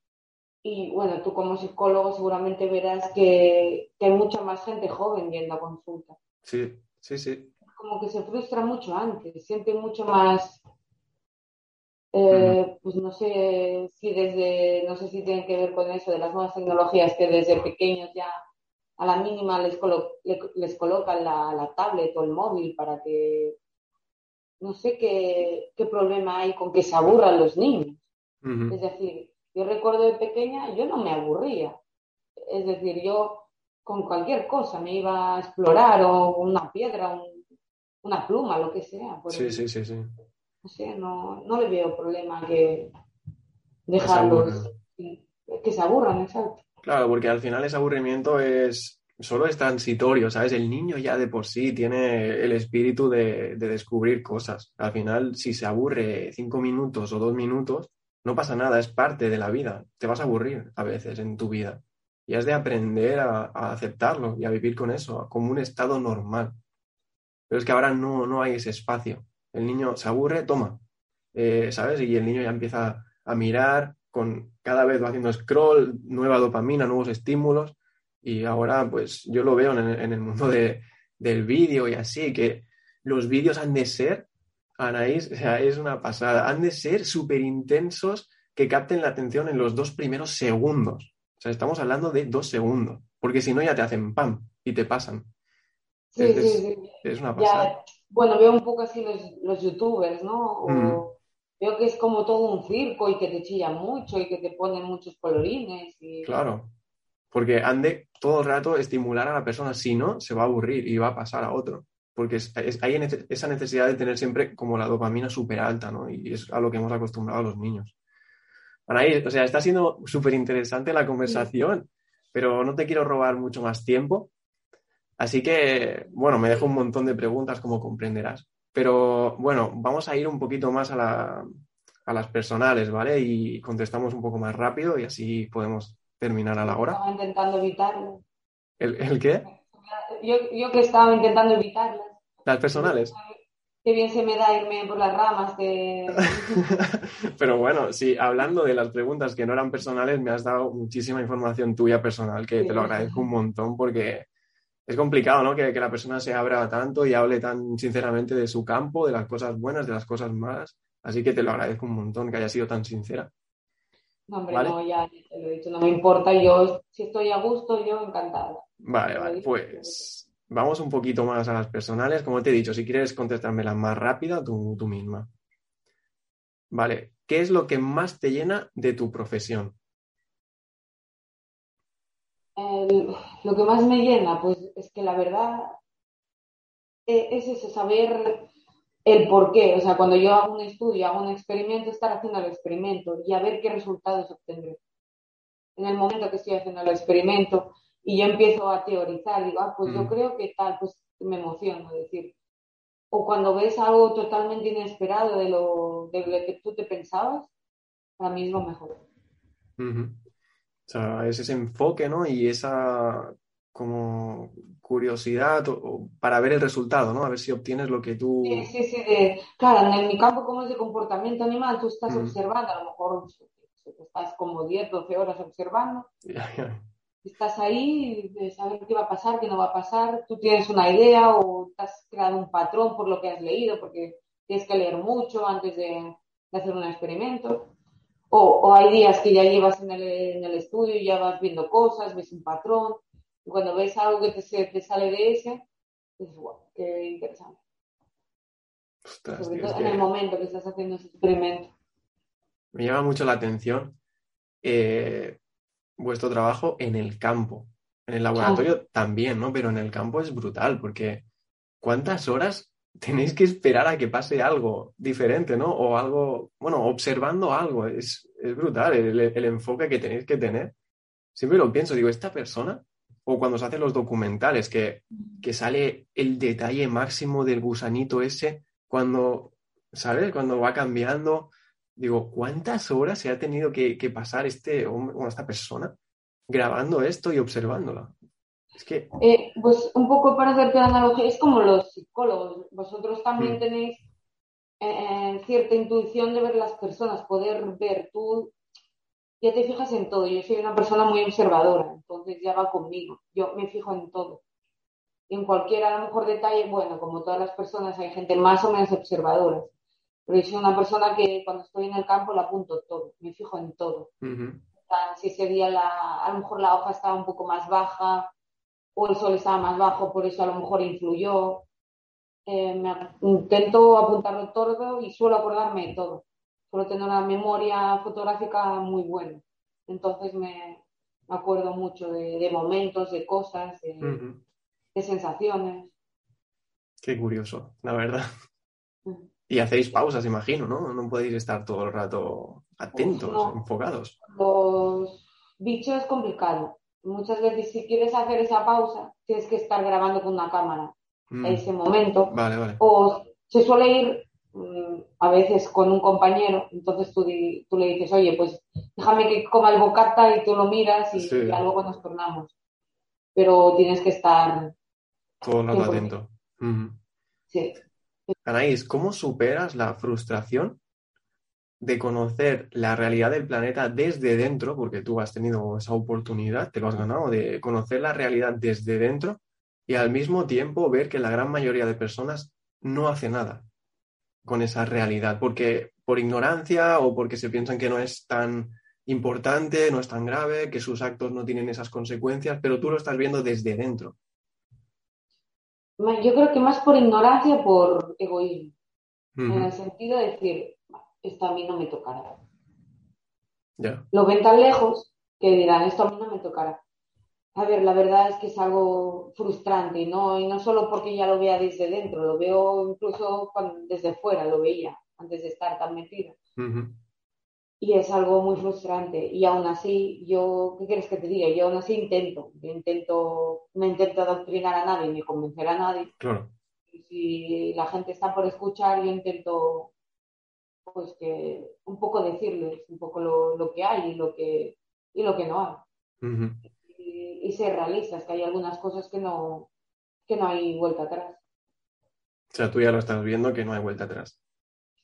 y bueno, tú como psicólogo seguramente verás que, hay mucha más gente joven viendo a consulta. Sí, sí, sí. Como que se frustra mucho antes, siente mucho más, eh, pues no sé si desde, no sé si tiene que ver con eso de las nuevas tecnologías que desde pequeños ya a la mínima les, les colocan la, tablet o el móvil para que no sé qué, problema hay con que se aburran los niños. Es decir, yo recuerdo de pequeña, yo no me aburría. Es decir, yo con cualquier cosa me iba a explorar o una piedra, una pluma, lo que sea. sí, sí, sí, sí. No sé, no, no le veo problema que dejarlos que se aburran, exacto. Claro, porque al final ese aburrimiento es solo es transitorio, ¿sabes? El niño ya de por sí tiene el espíritu de, descubrir cosas. Al final, si se aburre cinco minutos o dos minutos, no pasa nada, es parte de la vida. Te vas a aburrir a veces en tu vida. Y has de aprender a, aceptarlo y a vivir con eso, como un estado normal. Pero es que ahora no, no hay ese espacio. El niño se aburre, toma, eh, ¿sabes? Y el niño ya empieza a mirar, con cada vez va haciendo scroll, nueva dopamina, nuevos estímulos. Y ahora, pues yo lo veo en el, mundo del vídeo y así, que los vídeos han de ser, Anaís, o es una pasada, han de ser súper intensos que capten la atención en los dos primeros segundos. O sea, estamos hablando de dos segundos, porque si no ya te hacen pam y te pasan. Sí, es, sí, sí. es una pasada. bueno, veo un poco así los, los youtubers, ¿no? Mm. Veo que es como todo un circo y que te chillan mucho y que te ponen muchos colorines. Y... Claro, porque han de todo el rato estimular a la persona, si no, se va a aburrir y va a pasar a otro. Porque hay esa necesidad de tener siempre como la dopamina súper alta, ¿no? Y es a lo que hemos acostumbrado a los niños. Anaí, o sea, está siendo súper interesante la conversación, pero no te quiero robar mucho más tiempo. Así que, bueno, me dejo un montón de preguntas, como comprenderás. Pero bueno, vamos a ir un poquito más a la, a las personales, ¿vale? Y contestamos un poco más rápido y así podemos terminar a la hora. Estaba intentando evitarlo. ¿El, qué? Yo, yo, que estaba intentando evitarlas. ¿Las personales? Qué bien se me da irme por las ramas de... Pero bueno, sí, hablando de las preguntas que no eran personales, me has dado muchísima información tuya personal, que te lo agradezco un montón porque es complicado, ¿no? Que, que, la persona se abra tanto y hable tan sinceramente de su campo, de las cosas buenas, de las cosas malas. Así que te lo agradezco un montón que haya sido tan sincera. No, hombre, no, ya te lo he dicho, no me importa. Yo, si estoy a gusto, yo encantada. Vale, vale, pues vamos un poquito más a las personales. Como te he dicho, si quieres contestármela más rápida, tú, tú misma. Vale, ¿qué es lo que más te llena de tu profesión? Lo que más me llena, pues es que la verdad eh, es eso, saber el por qué. O sea, cuando yo hago un estudio, hago un experimento, estar haciendo el experimento y a ver qué resultados obtendré. En el momento que estoy haciendo el experimento y yo empiezo a teorizar, digo, ah, pues yo mm. creo que tal, pues me emociono, decir. O cuando ves algo totalmente inesperado de lo, de lo que tú te pensabas, para mí es lo mejor. O sea, es ese enfoque, ¿no? Y esa como curiosidad para ver el resultado, ¿no? A ver si obtienes lo que tú... Sí, sí, sí. claro, en mi campo como es de comportamiento animal, tú estás observando, a lo mejor estás como 10, 12 horas observando. Estás ahí de saber qué va a pasar, qué no va a pasar. Tú tienes una idea o te has creado un patrón por lo que has leído, porque tienes que leer mucho antes de hacer un experimento. O, hay días que ya llevas en el, estudio y ya vas viendo cosas, ves un patrón, y cuando ves algo que te, te sale de ese, dices, wow, qué interesante. Sobre todo en el momento que estás haciendo ese experimento. Me llama mucho la atención eh, vuestro trabajo en el campo. En el laboratorio ah. también, ¿no? Pero en el campo es brutal porque ¿cuántas horas tenéis que esperar a que pase algo diferente, ¿no? O algo, bueno, observando algo. Es, brutal el, enfoque que tenéis que tener. Siempre lo pienso, digo, esta persona, o cuando se hacen los documentales, que, que sale el detalle máximo del gusanito ese, cuando, ¿sabes? Cuando va cambiando, digo, ¿cuántas horas se ha tenido que, que pasar este hombre, bueno, esta persona grabando esto y observándola? Eh, pues un poco para hacerte la analogía, es como los psicólogos. Vosotros también mm. tenéis eh, cierta intuición de ver las personas, poder ver tú, ya te fijas en todo. Yo soy una persona muy observadora, entonces ya va conmigo. Yo me fijo en todo. en cualquier, a lo mejor, detalle, bueno, como todas las personas, hay gente más o menos observadora. Pero yo soy una persona que cuando estoy en el campo la apunto todo, me fijo en todo. Si ese día la, a lo mejor la hoja estaba un poco más baja, o el sol estaba más bajo, por eso a lo mejor influyó. Eh, intento apuntarlo todo y suelo acordarme de todo. Suelo tener una memoria fotográfica muy buena. Entonces me, acuerdo mucho de, momentos, de cosas, de, sensaciones. Qué curioso, la verdad. Y hacéis pausas, imagino, ¿no? No podéis estar todo el rato atentos, enfocados. Los bichos es complicado muchas veces si quieres hacer esa pausa, tienes que estar grabando con una cámara en ese mm. momento. Vale, vale. O se suele ir mm, a veces con un compañero, entonces tú, tú, le dices, oye, pues déjame que coma el bocata y tú lo miras y, luego nos tornamos. Pero tienes que estar... Todo el atento. Sí. Anaís, ¿cómo superas la frustración de conocer la realidad del planeta desde dentro, porque tú has tenido esa oportunidad, te lo has ganado, de conocer la realidad desde dentro y al mismo tiempo ver que la gran mayoría de personas no hace nada con esa realidad, porque por ignorancia o porque se piensan que no es tan importante, no es tan grave, que sus actos no tienen esas consecuencias, pero tú lo estás viendo desde dentro. Yo creo que más por ignorancia, por egoísmo, en el sentido de decir, esto a mí no me tocará. Lo ven tan lejos que dirán, esto a mí no me tocará. A ver, la verdad es que es algo frustrante, ¿no? Y no solo porque ya lo vea desde dentro, lo veo incluso desde fuera, lo veía antes de estar tan metida. Y es algo muy frustrante. Y aún así, yo, ¿qué quieres que te diga? Yo aún así intento, intento, no intento adoctrinar a nadie ni convencer a nadie. Claro. Y si la gente está por escuchar, yo intento pues que un poco decirles un poco lo, que hay y lo que, y lo que no hay. y, ser realistas, que hay algunas cosas que no, que no hay vuelta atrás. O sea, tú ya lo estás viendo que no hay vuelta atrás.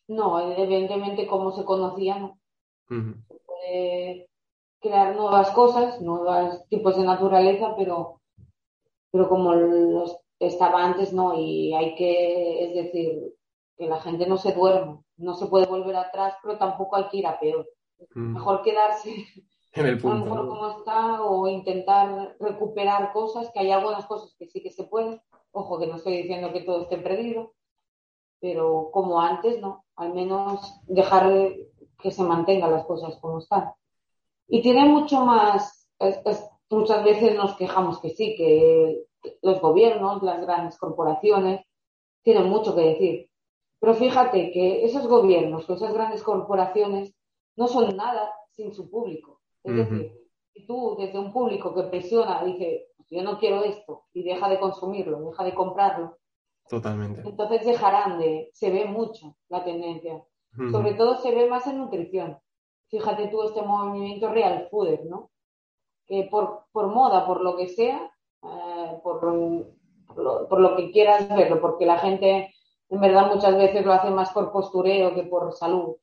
No, evidentemente como se conocía, no. Se puede crear nuevas cosas, nuevos tipos de naturaleza, pero, pero como los estaba antes, no. Y hay que, es decir, que la gente no se duerme, no se puede volver atrás, pero tampoco hay que ir a peor. Mejor quedarse en el punto. mejor como está o intentar recuperar cosas, que hay algunas cosas que sí que se pueden. Ojo, que no estoy diciendo que todo esté perdido, pero como antes, ¿no? Al menos dejar que se mantengan las cosas como están. Y tiene mucho más, muchas veces nos quejamos que sí, que los gobiernos, las grandes corporaciones, tienen mucho que decir. Pero fíjate que esos gobiernos, esas grandes corporaciones, no son nada sin su público. Es decir, si tú desde un público que presiona, dice, pues yo no quiero esto, y deja de consumirlo, deja de comprarlo, Totalmente. Entonces dejarán de, se ve mucho la tendencia. Sobre todo se ve más en nutrición. Fíjate tú este movimiento real food, ¿no? Que por, por moda, por lo que sea, eh, por, por, lo, que quieras verlo, porque la gente en verdad muchas veces lo hace más por postureo que por salud.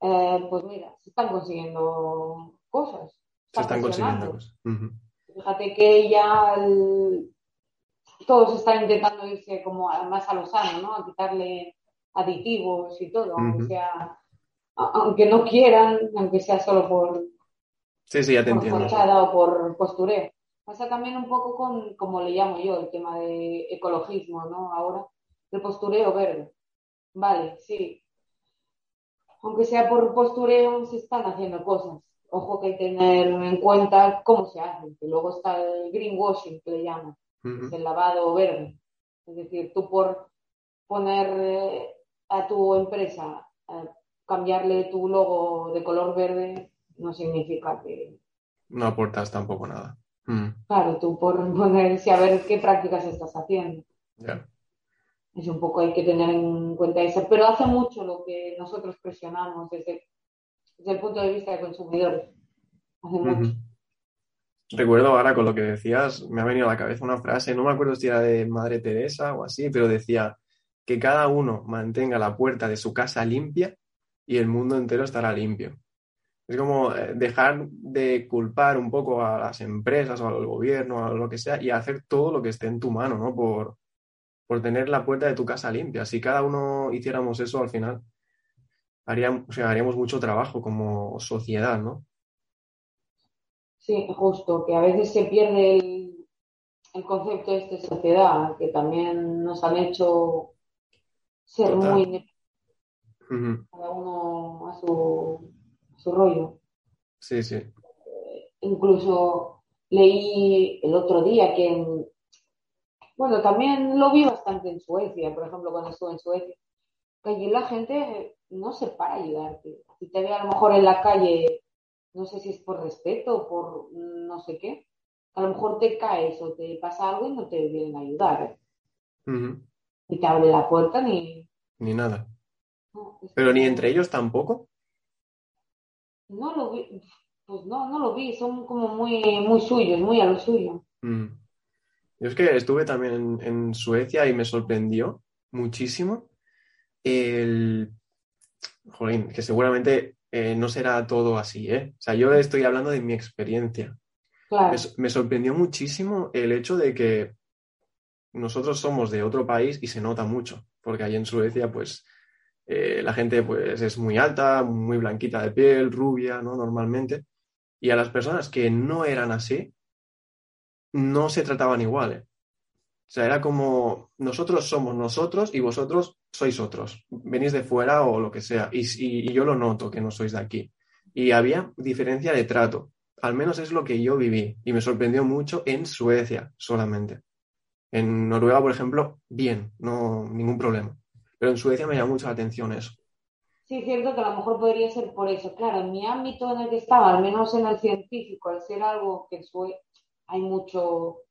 Eh, pues mira, se están consiguiendo cosas. Se están consiguiendo cosas. Fíjate que ya el, todos están intentando irse como más a lo sano, ¿no? A quitarle aditivos y todo, aunque sea, aunque no quieran, aunque sea solo por, sí, sí, ya te o por postureo. Pasa también un poco con, como le llamo yo, el tema de ecologismo, ¿no? Ahora, el postureo verde. Vale, sí. Aunque sea por postureo, se están haciendo cosas. Ojo que hay que tener en cuenta cómo se hace, que luego está el greenwashing, que le llaman el lavado verde. Es decir, tú por poner eh, a tu empresa, cambiarle tu logo de color verde, no significa que... No aportas tampoco nada. Claro, tú por ponerse a ver qué prácticas estás haciendo. Es un poco hay que tener en cuenta eso. Pero hace mucho lo que nosotros presionamos desde, desde el punto de vista de consumidores. Hace mucho. Recuerdo ahora con lo que decías, me ha venido a la cabeza una frase, no me acuerdo si era de Madre Teresa o así, pero decía que cada uno mantenga la puerta de su casa limpia y el mundo entero estará limpio. Es como eh, dejar de culpar un poco a las empresas o al gobierno, o a lo que sea, y hacer todo lo que esté en tu mano, ¿no? Por, por tener la puerta de tu casa limpia. Si cada uno hiciéramos eso al final, haríamos, haríamos mucho trabajo como sociedad, ¿no? Sí, justo, que a veces se pierde el, concepto de esta sociedad, que también nos han hecho ser muy cada uno a su, su rollo. Sí, sí. incluso leí el otro día que, bueno, también lo vi bastante en Suecia, por ejemplo, cuando estuve en Suecia, que allí la gente no se para ayudarte. Si te ve a lo mejor en la calle no sé si es por respeto o por no sé qué, a lo mejor te caes o te pasa algo y no te vienen a ayudar. Ni te abre la puerta ni... Ni nada. Pero ni entre ellos tampoco. No lo vi, pues no, no lo vi, son como muy, muy suyos, muy a lo suyo. Yo es que estuve también en, Suecia y me sorprendió muchísimo el... Jolín, que seguramente eh, no será todo así, ¿eh? O sea, yo estoy hablando de mi experiencia. Me, sorprendió muchísimo el hecho de que nosotros somos de otro país y se nota mucho, porque allí en Suecia, pues, eh, la gente pues, es muy alta, muy blanquita de piel, rubia, ¿no? Normalmente. Y a las personas que no eran así, no se trataban igual, ¿eh? O sea, era como nosotros somos nosotros y vosotros sois otros. Venís de fuera o lo que sea. Y, yo lo noto que no sois de aquí. Y había diferencia de trato. Al menos es lo que yo viví. Y me sorprendió mucho en Suecia solamente. En Noruega, por ejemplo, bien, no ningún problema. Pero en Suecia me llamó mucho la atención eso. Sí, es cierto que a lo mejor podría ser por eso. Claro, en mi ámbito en el que estaba, al menos en el científico, al ser algo que hay mucho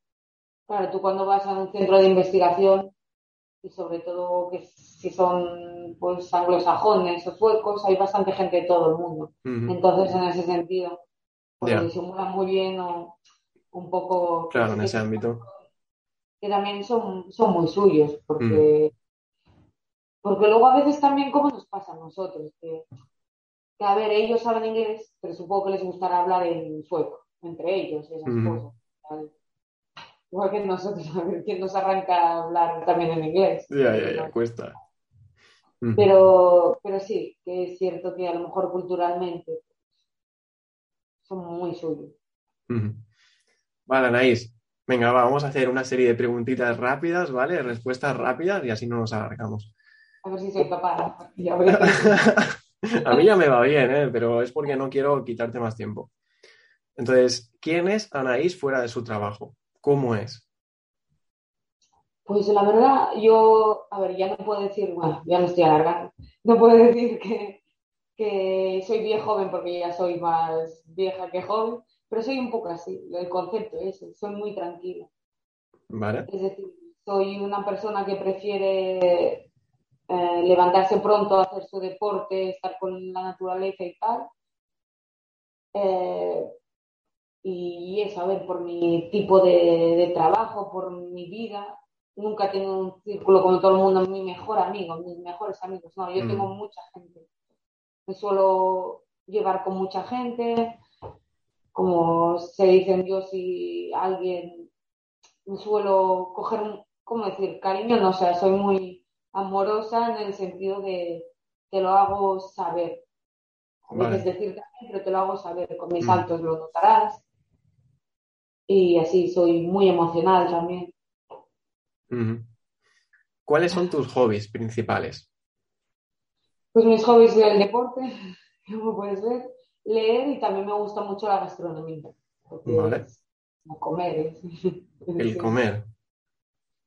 Claro, tú cuando vas a un centro de investigación, y sobre todo que si son pues anglosajones o suecos, hay bastante gente de todo el mundo. Entonces, en ese sentido, pues disimulan muy bien o un poco... Claro, en ese ámbito. Que también son, son muy suyos, porque... Porque luego a veces también, como nos pasa a nosotros, que, a ver, ellos saben inglés, pero supongo que les gustará hablar en sueco, entre ellos, esas cosas. Igual que nosotros, a ver quién nos arranca a hablar también en inglés. Ya, ya, ya, cuesta. Pero, pero sí, que es cierto que a lo mejor culturalmente son muy suyos. Vale, Anaís. Venga, vamos a hacer una serie de preguntitas rápidas, ¿vale? Respuestas rápidas y así no nos alargamos. A ver si soy capaz. a mí ya me va bien, ¿eh? pero es porque no quiero quitarte más tiempo. Entonces, ¿quién es Anaís fuera de su trabajo? ¿Cómo es? Pues la verdad, yo, a ver, ya no puedo decir, bueno, ya me estoy alargando, no puedo decir que, que soy bien joven porque ya soy más vieja que joven, pero soy un poco así, el concepto es, soy muy tranquila. Vale. Es decir, soy una persona que prefiere eh, levantarse pronto, hacer su deporte, estar con la naturaleza y tal. Eh, y eso, a ver, por mi tipo de, trabajo, por mi vida, nunca tengo un círculo como todo el mundo, mi mejor amigo, mis mejores amigos. No, yo mm. tengo mucha gente. Me suelo llevar con mucha gente. Como se dicen yo, si alguien me suelo coger, ¿cómo decir? Cariño, no o sea, soy muy amorosa en el sentido de te lo hago saber. A veces decir también, pero te lo hago saber. Con mis mm. saltos lo notarás y así soy muy emocional también. ¿Cuáles son tus hobbies principales? Pues mis hobbies son el deporte, como puedes ver, leer y también me gusta mucho la gastronomía. Vale. comer. ¿eh? El comer.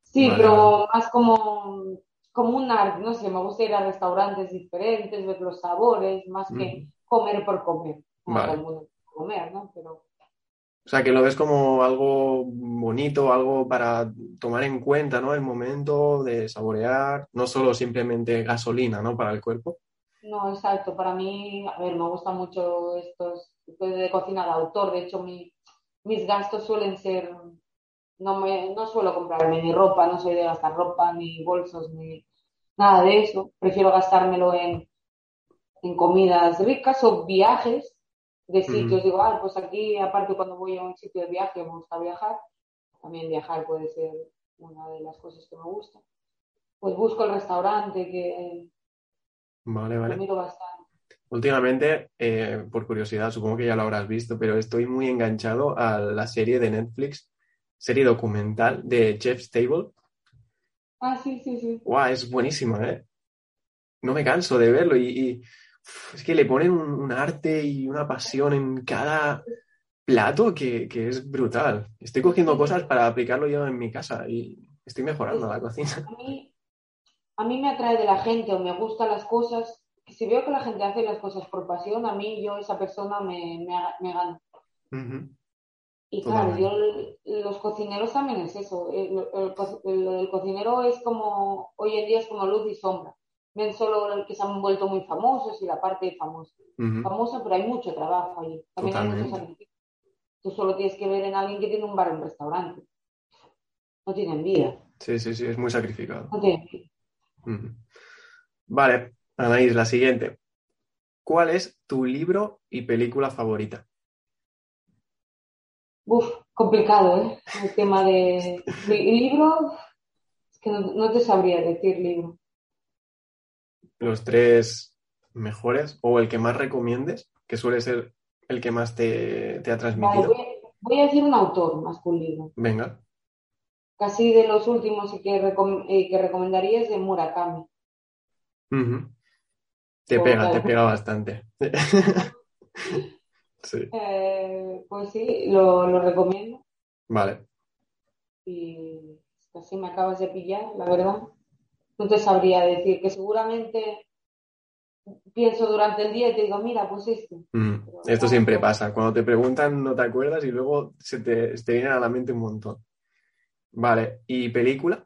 Sí, pero más como, como un arte, no sé, me gusta ir a restaurantes diferentes, ver los sabores, más que comer por comer. Vale. comer, ¿no? Pero o sea, que lo ves como algo bonito, algo para tomar en cuenta, ¿no? El momento de saborear, no solo simplemente gasolina, ¿no? Para el cuerpo. No, exacto. Para mí, a ver, me gusta mucho estos de cocina de autor. De hecho, mis gastos suelen ser, no me, no suelo comprarme ni ropa, no soy de gastar ropa, ni bolsos, ni nada de eso. Prefiero gastármelo en, en comidas ricas o viajes de sitios. Digo, ah, pues aquí, aparte cuando voy a un sitio de viaje, me gusta viajar. También viajar puede ser una de las cosas que me gusta. Pues busco el restaurante que vale, vale. miro bastante. Últimamente, eh, por curiosidad, supongo que ya lo habrás visto, pero estoy muy enganchado a la serie de Netflix, serie documental de Chef's Table. Ah, sí, sí, sí. Guau, es buenísima, ¿eh? No me canso de verlo y es que le ponen un, arte y una pasión en cada plato que, es brutal. Estoy cogiendo cosas para aplicarlo yo en mi casa y estoy mejorando la cocina. A mí, me atrae de la gente o me gustan las cosas. Si veo que la gente hace las cosas por pasión, a mí yo, esa persona, me, me, gana. Y claro, yo, los cocineros también es eso. el, cocinero es como, hoy en día es como luz y sombra ven solo el que se han vuelto muy famosos y la parte famosa. Famosa, pero hay mucho trabajo ahí. También hay muchos sacrificios. Tú solo tienes que ver en alguien que tiene un bar o un restaurante. No tienen vida. Sí, sí, sí, es muy sacrificado. No tienen vida. Vale, Anaís, la siguiente. ¿Cuál es tu libro y película favorita? Uf, complicado, ¿eh? El tema de, libro, es que no te sabría decir libro los tres mejores o el que más recomiendes, que suele ser el que más te, ha transmitido. voy, a, decir un autor masculino. Venga. Casi de los últimos que, eh, que recomendaría es de Murakami. Te pega, te pega bastante. sí. Eh, pues sí, lo, lo recomiendo. Vale. Y casi me acabas de pillar, la verdad no te sabría decir, que seguramente pienso durante el día y te digo, mira, pues esto. Mm, esto siempre pasa. Cuando te preguntan no te acuerdas y luego se te, te vienen a la mente un montón. Vale, ¿y película?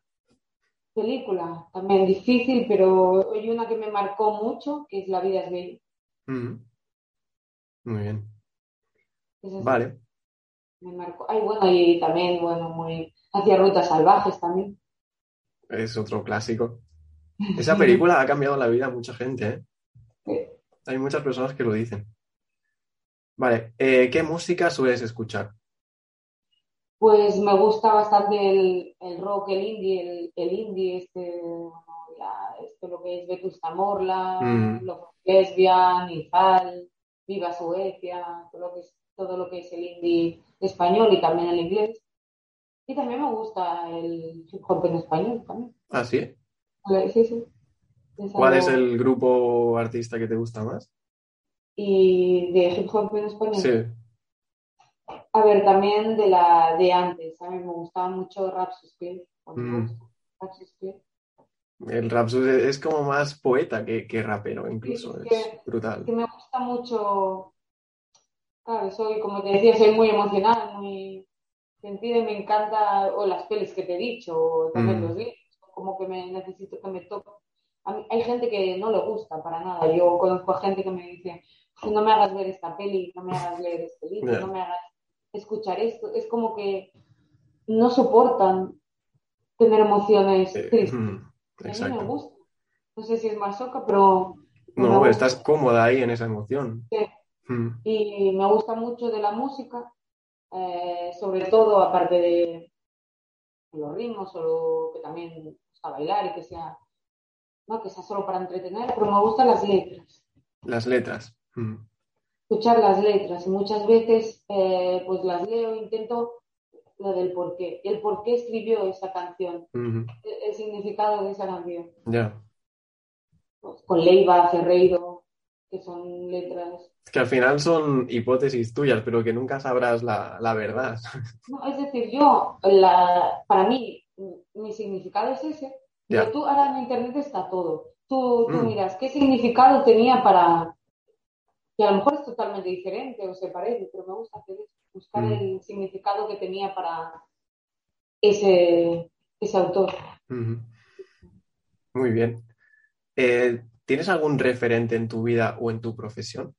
Película, también difícil, pero hay una que me marcó mucho, que es La vida es bella. Mm. Muy bien. vale. Me marcó. Ay, bueno, y también, bueno, muy. Hacia rutas salvajes también. Es otro clásico. Esa película ha cambiado la vida a mucha gente, ¿eh? Hay muchas personas que lo dicen. Vale, eh, ¿qué música sueles escuchar? Pues me gusta bastante el, rock, el indie, el, indie, este, este, lo que es Vetusta Morla, mm. lo que es Lesbian, Izal, Viva Suecia, todo lo, que es, todo lo que es el indie español y también el inglés. Y también me gusta el hip hop en español también. Ah, sí. Sí, sí. ¿Cuál es el grupo artista que te gusta más? Y de hip hop en español. Sí. A ver, también de la de antes. A mí me gustaba mucho Rap mm. El Rap es como más poeta que, que rapero, incluso. es brutal. Que me gusta mucho. Claro, soy, como te decía, soy muy emocional, muy sentida y me encanta, o las pelis que te he dicho, o también mm. los libros, como que me necesito que me toque. hay gente que no le gusta para nada. Yo conozco a gente que me dice, no me hagas ver esta peli, no me hagas leer este libro, no me hagas escuchar esto. Es como que no soportan tener emociones tristes. a mí me gusta. No sé si es más soca, pero... No, estás cómoda ahí en esa emoción. Sí. Y me gusta mucho de la música, eh, sobre todo aparte de los ritmos o que también gusta bailar y que sea, no que sea solo para entretener, pero me gustan las letras. Las letras. Escuchar las letras y muchas veces eh, pues las leo intento lo del por qué, el por qué escribió esa canción, el, significado de esa canción. Ya. Pues, con Leiva, Ferreiro, que son letras. Que al final son hipótesis tuyas, pero que nunca sabrás la, verdad. No, es decir, yo, la, para mí, mi significado es ese, pero tú ahora en internet está todo. Tú, tú mm. miras qué significado tenía para, que a lo mejor es totalmente diferente o se parece, pero me gusta hacer buscar mm. el significado que tenía para ese, ese autor. Muy bien. Eh, ¿Tienes algún referente en tu vida o en tu profesión?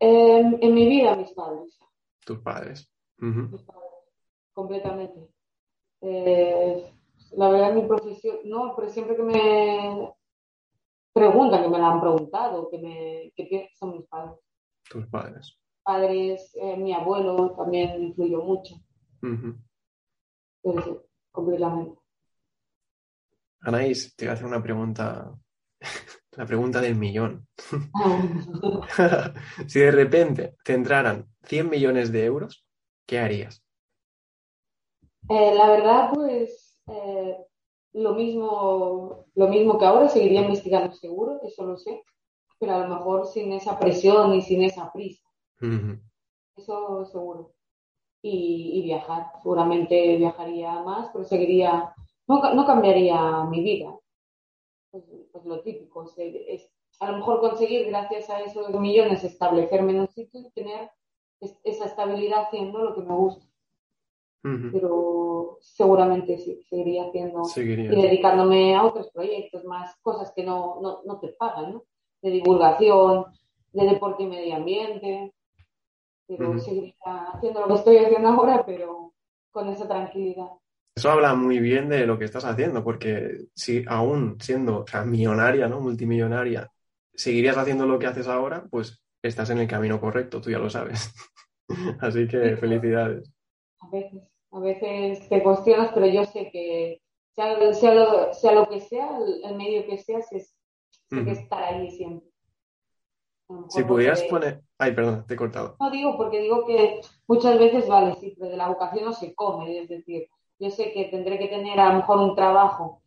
en mi vida, mis padres. Tus padres. Mis padres, completamente. Eh, la verdad, mi profesión, no, pero siempre que me preguntan, que me la han preguntado, que, me, que son mis padres. Tus padres. Padres, eh, mi abuelo también influyó mucho. Pero sí, completamente. Anaís, te voy a hacer una pregunta, la pregunta del millón. si de repente te entraran 100 millones de euros, ¿qué harías? Eh, la verdad, pues eh, lo mismo, lo mismo que ahora, seguiría investigando seguro, eso lo sé, pero a lo mejor sin esa presión y sin esa prisa. Eso seguro. Y, viajar, seguramente viajaría más, pero seguiría, no, no cambiaría mi vida. Pues, pues lo típico, es, a lo mejor conseguir gracias a esos millones establecerme en un sitio y tener esa estabilidad haciendo lo que me gusta. Pero seguramente sí, seguiría haciendo y dedicándome a otros proyectos, más cosas que no, no, no te pagan, ¿no? De divulgación, de deporte y medio ambiente, pero seguiría haciendo lo que estoy haciendo ahora, pero con esa tranquilidad. Eso habla muy bien de lo que estás haciendo, porque si aún siendo o millonaria, ¿no? Multimillonaria, seguirías haciendo lo que haces ahora, pues estás en el camino correcto, tú ya lo sabes. Así que felicidades. A veces, a veces te cuestionas, pero yo sé que sea, sea, lo, sea lo, que sea, el, medio que sea, sé, que estar ahí siempre. Si pudieras poner... Ay, perdón, te he cortado. No digo, porque digo que muchas veces, vale, sí, pero de la vocación no se come, es decir, yo sé que tendré que tener a lo mejor un trabajo,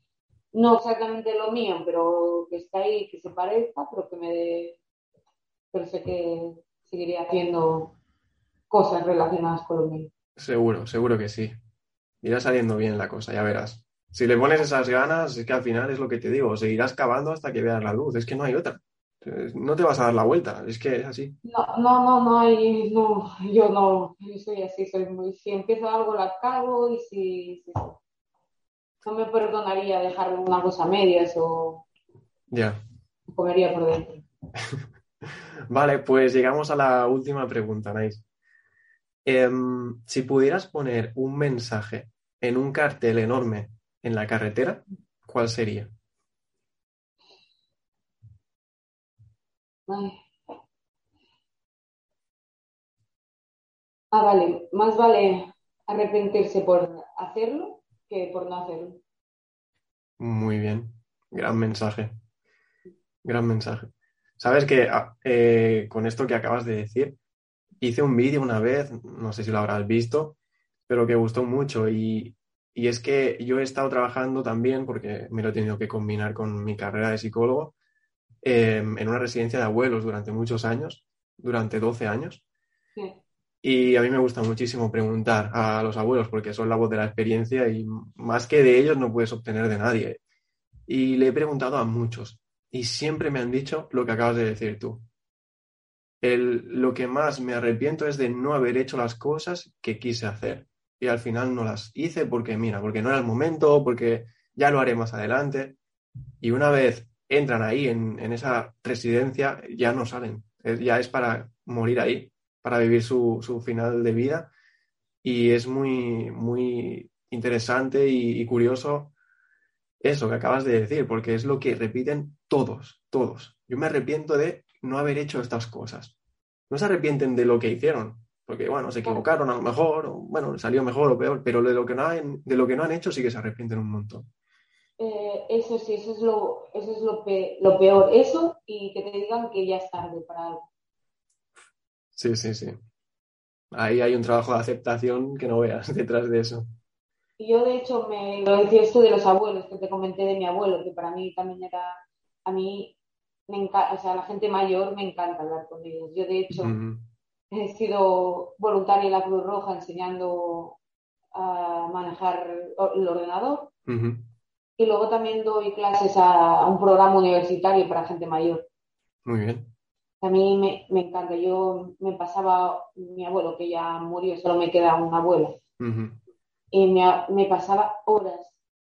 no exactamente lo mío, pero que está ahí, que se parezca, pero que me dé... Pero sé que seguiré haciendo cosas relacionadas con lo mío. Seguro, seguro que sí. Irá saliendo bien la cosa, ya verás. Si le pones esas ganas, es que al final es lo que te digo, seguirás cavando hasta que veas la luz, es que no hay otra. No te vas a dar la vuelta, es que es así. No, no, no, no hay, no, yo no, yo soy así, soy muy, si empiezo algo la acabo y si, no me perdonaría dejar una cosa a medias o. Ya. Comería por dentro. vale, pues llegamos a la última pregunta, Nais. Em, si pudieras poner un mensaje en un cartel enorme en la carretera, ¿cuál sería? Ah, vale, más vale arrepentirse por hacerlo que por no hacerlo. Muy bien, gran mensaje, gran mensaje. Sabes que ah, eh, con esto que acabas de decir, hice un vídeo una vez, no sé si lo habrás visto, pero que gustó mucho y, es que yo he estado trabajando también, porque me lo he tenido que combinar con mi carrera de psicólogo, em, en una residencia de abuelos durante muchos años, durante 12 años. Y a mí me gusta muchísimo preguntar a los abuelos porque son la voz de la experiencia y más que de ellos no puedes obtener de nadie. Y le he preguntado a muchos y siempre me han dicho lo que acabas de decir tú. lo que más me arrepiento es de no haber hecho las cosas que quise hacer. Y al final no las hice porque, mira, porque no era el momento, porque ya lo haré más adelante. Y una vez entran ahí en, en esa residencia, ya no salen. Ya es para morir ahí, para vivir su, su final de vida. Y es muy, muy interesante y curioso eso que acabas de decir, porque es lo que repiten todos, todos. Yo me arrepiento de no haber hecho estas cosas. No se arrepienten de lo que hicieron, porque bueno, se equivocaron a lo mejor, o bueno, salió mejor o peor, pero de lo que no han, de lo que no han hecho sí que se arrepienten un montón. Eh, eso sí, eso es lo, eso es lo, lo peor. Eso y que te digan que ya es tarde para algo. Sí, sí, sí. Ahí hay un trabajo de aceptación que no veas detrás de eso. Yo, de hecho, me lo decía esto de los abuelos, que te comenté de mi abuelo, que para mí también era, a mí, me encanta, o sea, la gente mayor me encanta hablar con ellos. Yo, de hecho, he sido voluntaria en la Cruz Roja enseñando a manejar el ordenador. Y luego también doy clases a, un programa universitario para gente mayor. Muy bien. A mí me, me, encanta. Yo me pasaba, mi abuelo que ya murió, solo me queda una abuela y me, pasaba horas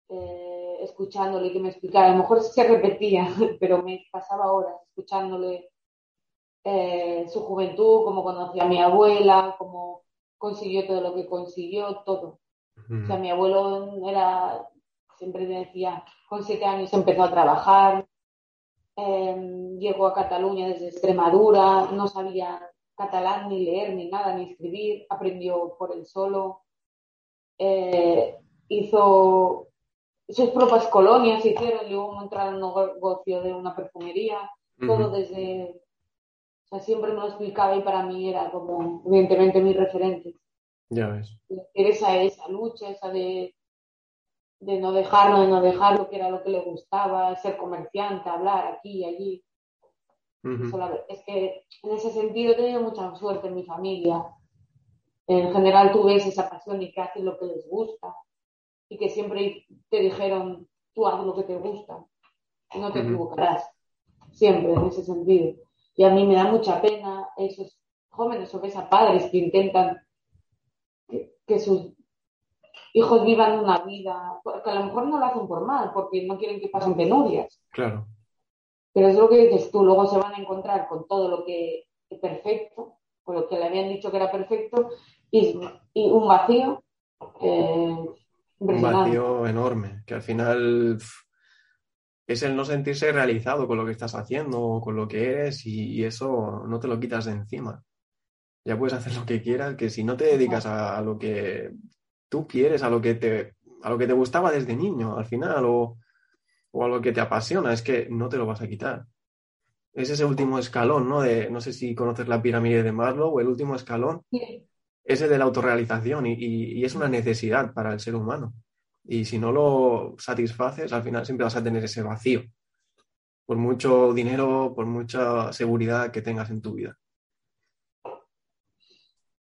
eh, escuchándole que me explicara. A lo mejor se repetía, pero me pasaba horas escuchándole eh, su juventud, cómo conocía a mi abuela, cómo consiguió todo lo que consiguió, todo. O sea, mi abuelo era, siempre decía, con siete años empezó a trabajar, em, llegó a Cataluña desde Extremadura, no sabía catalán ni leer ni nada, ni escribir, aprendió por él solo. Eh, hizo sus propias colonias, hicieron, luego entraron en un negocio de una perfumería, todo desde, o sea, siempre me lo explicaba y para mí era como, evidentemente, mi referente. Ya ves. Esa, esa lucha, esa de, de no dejarlo, de no dejarlo, que era lo que le gustaba, ser comerciante, hablar aquí y allí. es que en ese sentido he tenido mucha suerte en mi familia en general tú ves esa pasión y que hacen lo que les gusta y que siempre te dijeron, tú haz lo que te gusta, no te equivocarás, siempre en ese sentido. Y a mí me da mucha pena esos jóvenes o ves a padres que intentan que, sus hijos vivan una vida, que a lo mejor no lo hacen por mal, porque no quieren que pasen penurias. Claro. Pero es lo que dices tú, luego se van a encontrar con todo lo que es perfecto, con lo que le habían dicho que era perfecto, y, un vacío eh, Un vacío enorme, que al final es el no sentirse realizado con lo que estás haciendo, con lo que eres, y, eso no te lo quitas de encima. Ya puedes hacer lo que quieras, que si no te dedicas a, lo que tú quieres, a lo que te, a lo que te gustaba desde niño, al final, o, o a lo que te apasiona, es que no te lo vas a quitar es ese último escalón, ¿no? De, no sé si conoces la pirámide de Maslow, o el último escalón, sí ese de la autorrealización y, es una necesidad para el ser humano. Y si no lo satisfaces, al final siempre vas a tener ese vacío, por mucho dinero, por mucha seguridad que tengas en tu vida.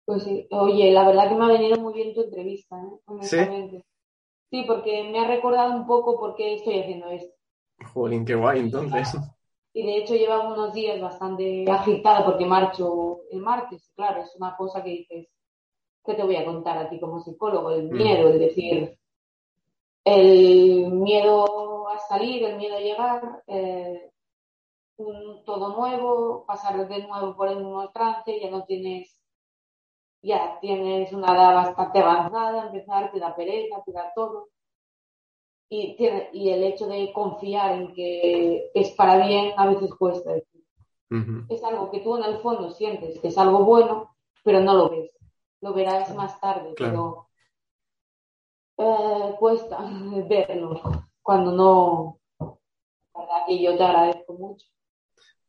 Pues sí, oye, la verdad que me ha venido muy bien tu entrevista, ¿eh? ¿Sí? sí, porque me ha recordado un poco por qué estoy haciendo esto. Jolín, qué guay, entonces. Y de hecho llevaba unos días bastante agitada porque marcho el martes, claro, es una cosa que dices, ¿qué te voy a contar a ti como psicólogo? El mm. miedo, el decir, el miedo a salir, el miedo a llegar, eh, un todo nuevo, pasar de nuevo por el mismo trance, ya no tienes, ya tienes una edad bastante avanzada, empezar, te da pereza, te da todo. Y, y el hecho de confiar en que es para bien a veces cuesta decir. Es algo que tú en el fondo sientes que es algo bueno, pero no lo ves. Lo verás más tarde, pero eh, cuesta verlo cuando no. verdad que yo te agradezco mucho.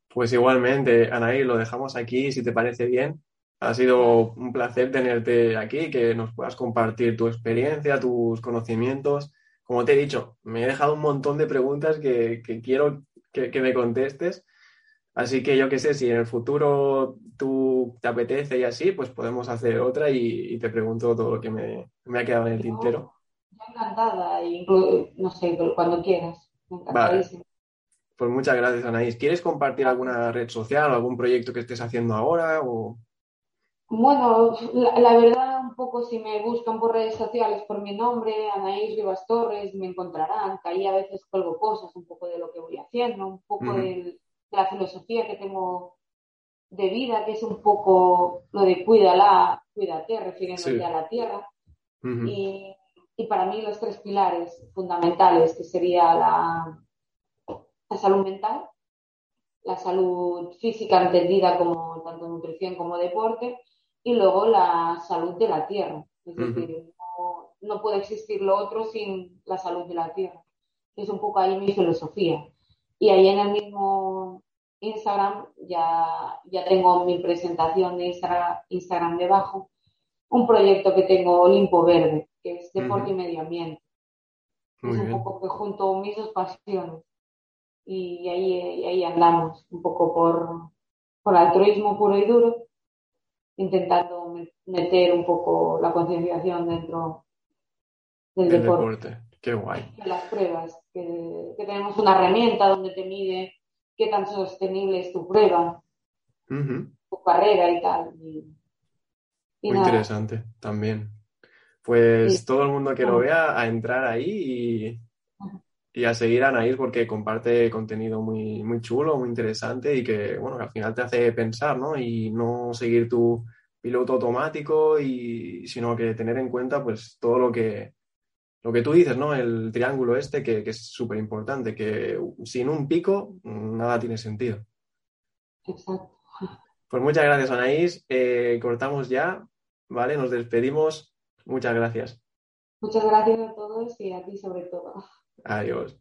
Pues igualmente, Anaí, lo dejamos aquí, si te parece bien. Ha sido un placer tenerte aquí, que nos puedas compartir tu experiencia, tus conocimientos. Como te he dicho, me he dejado un montón de preguntas que, quiero que, me contestes. Así que yo qué sé, si en el futuro tú te apetece y así, pues podemos hacer otra y, te pregunto todo lo que me, ha quedado en el tintero encantada, no sé, cuando quieras. Pues muchas gracias, Anaís. ¿Quieres compartir alguna red social o algún proyecto que estés haciendo ahora? O... Bueno, la, verdad, un poco si me buscan por redes sociales por mi nombre, Anaís Rivas Torres, me encontrarán. Que ahí a veces colgo cosas, un poco de lo que voy haciendo, un poco de, la filosofía que tengo de vida, que es un poco lo de cuídala, cuídate, refiriéndote a la tierra. Y y para mí los tres pilares fundamentales, que sería la, la salud mental, la salud física entendida como tanto nutrición como deporte, y luego la salud de la tierra. Es decir, no, puede existir lo otro sin la salud de la tierra. Es un poco ahí mi filosofía. Y ahí en el mismo Instagram ya, ya tengo mi presentación de Instagram, Instagram debajo, un proyecto que tengo Olimpo Verde, que es deporte y medio ambiente. es un poco que junto mis dos pasiones. Y ahí, ahí andamos, un poco por, por altruismo puro y duro, intentando meter un poco la concienciación dentro del deporte. Qué guay. las pruebas, que, tenemos una herramienta donde te mide qué tan sostenible es tu prueba, tu carrera y tal. Muy interesante también. Pues todo el mundo que lo vea a entrar ahí y, a seguir a Anaís porque comparte contenido muy, muy chulo, muy interesante y que, bueno, al final te hace pensar, ¿no? Y no seguir tu piloto automático y sino que tener en cuenta pues todo lo que lo que tú dices, ¿no? El triángulo este que, es súper importante, que sin un pico nada tiene sentido. Exacto. Pues muchas gracias, Anaís. Eh, cortamos ya, ¿vale? Nos despedimos. Muchas gracias. Muchas gracias a todos y a ti sobre todo. Adiós.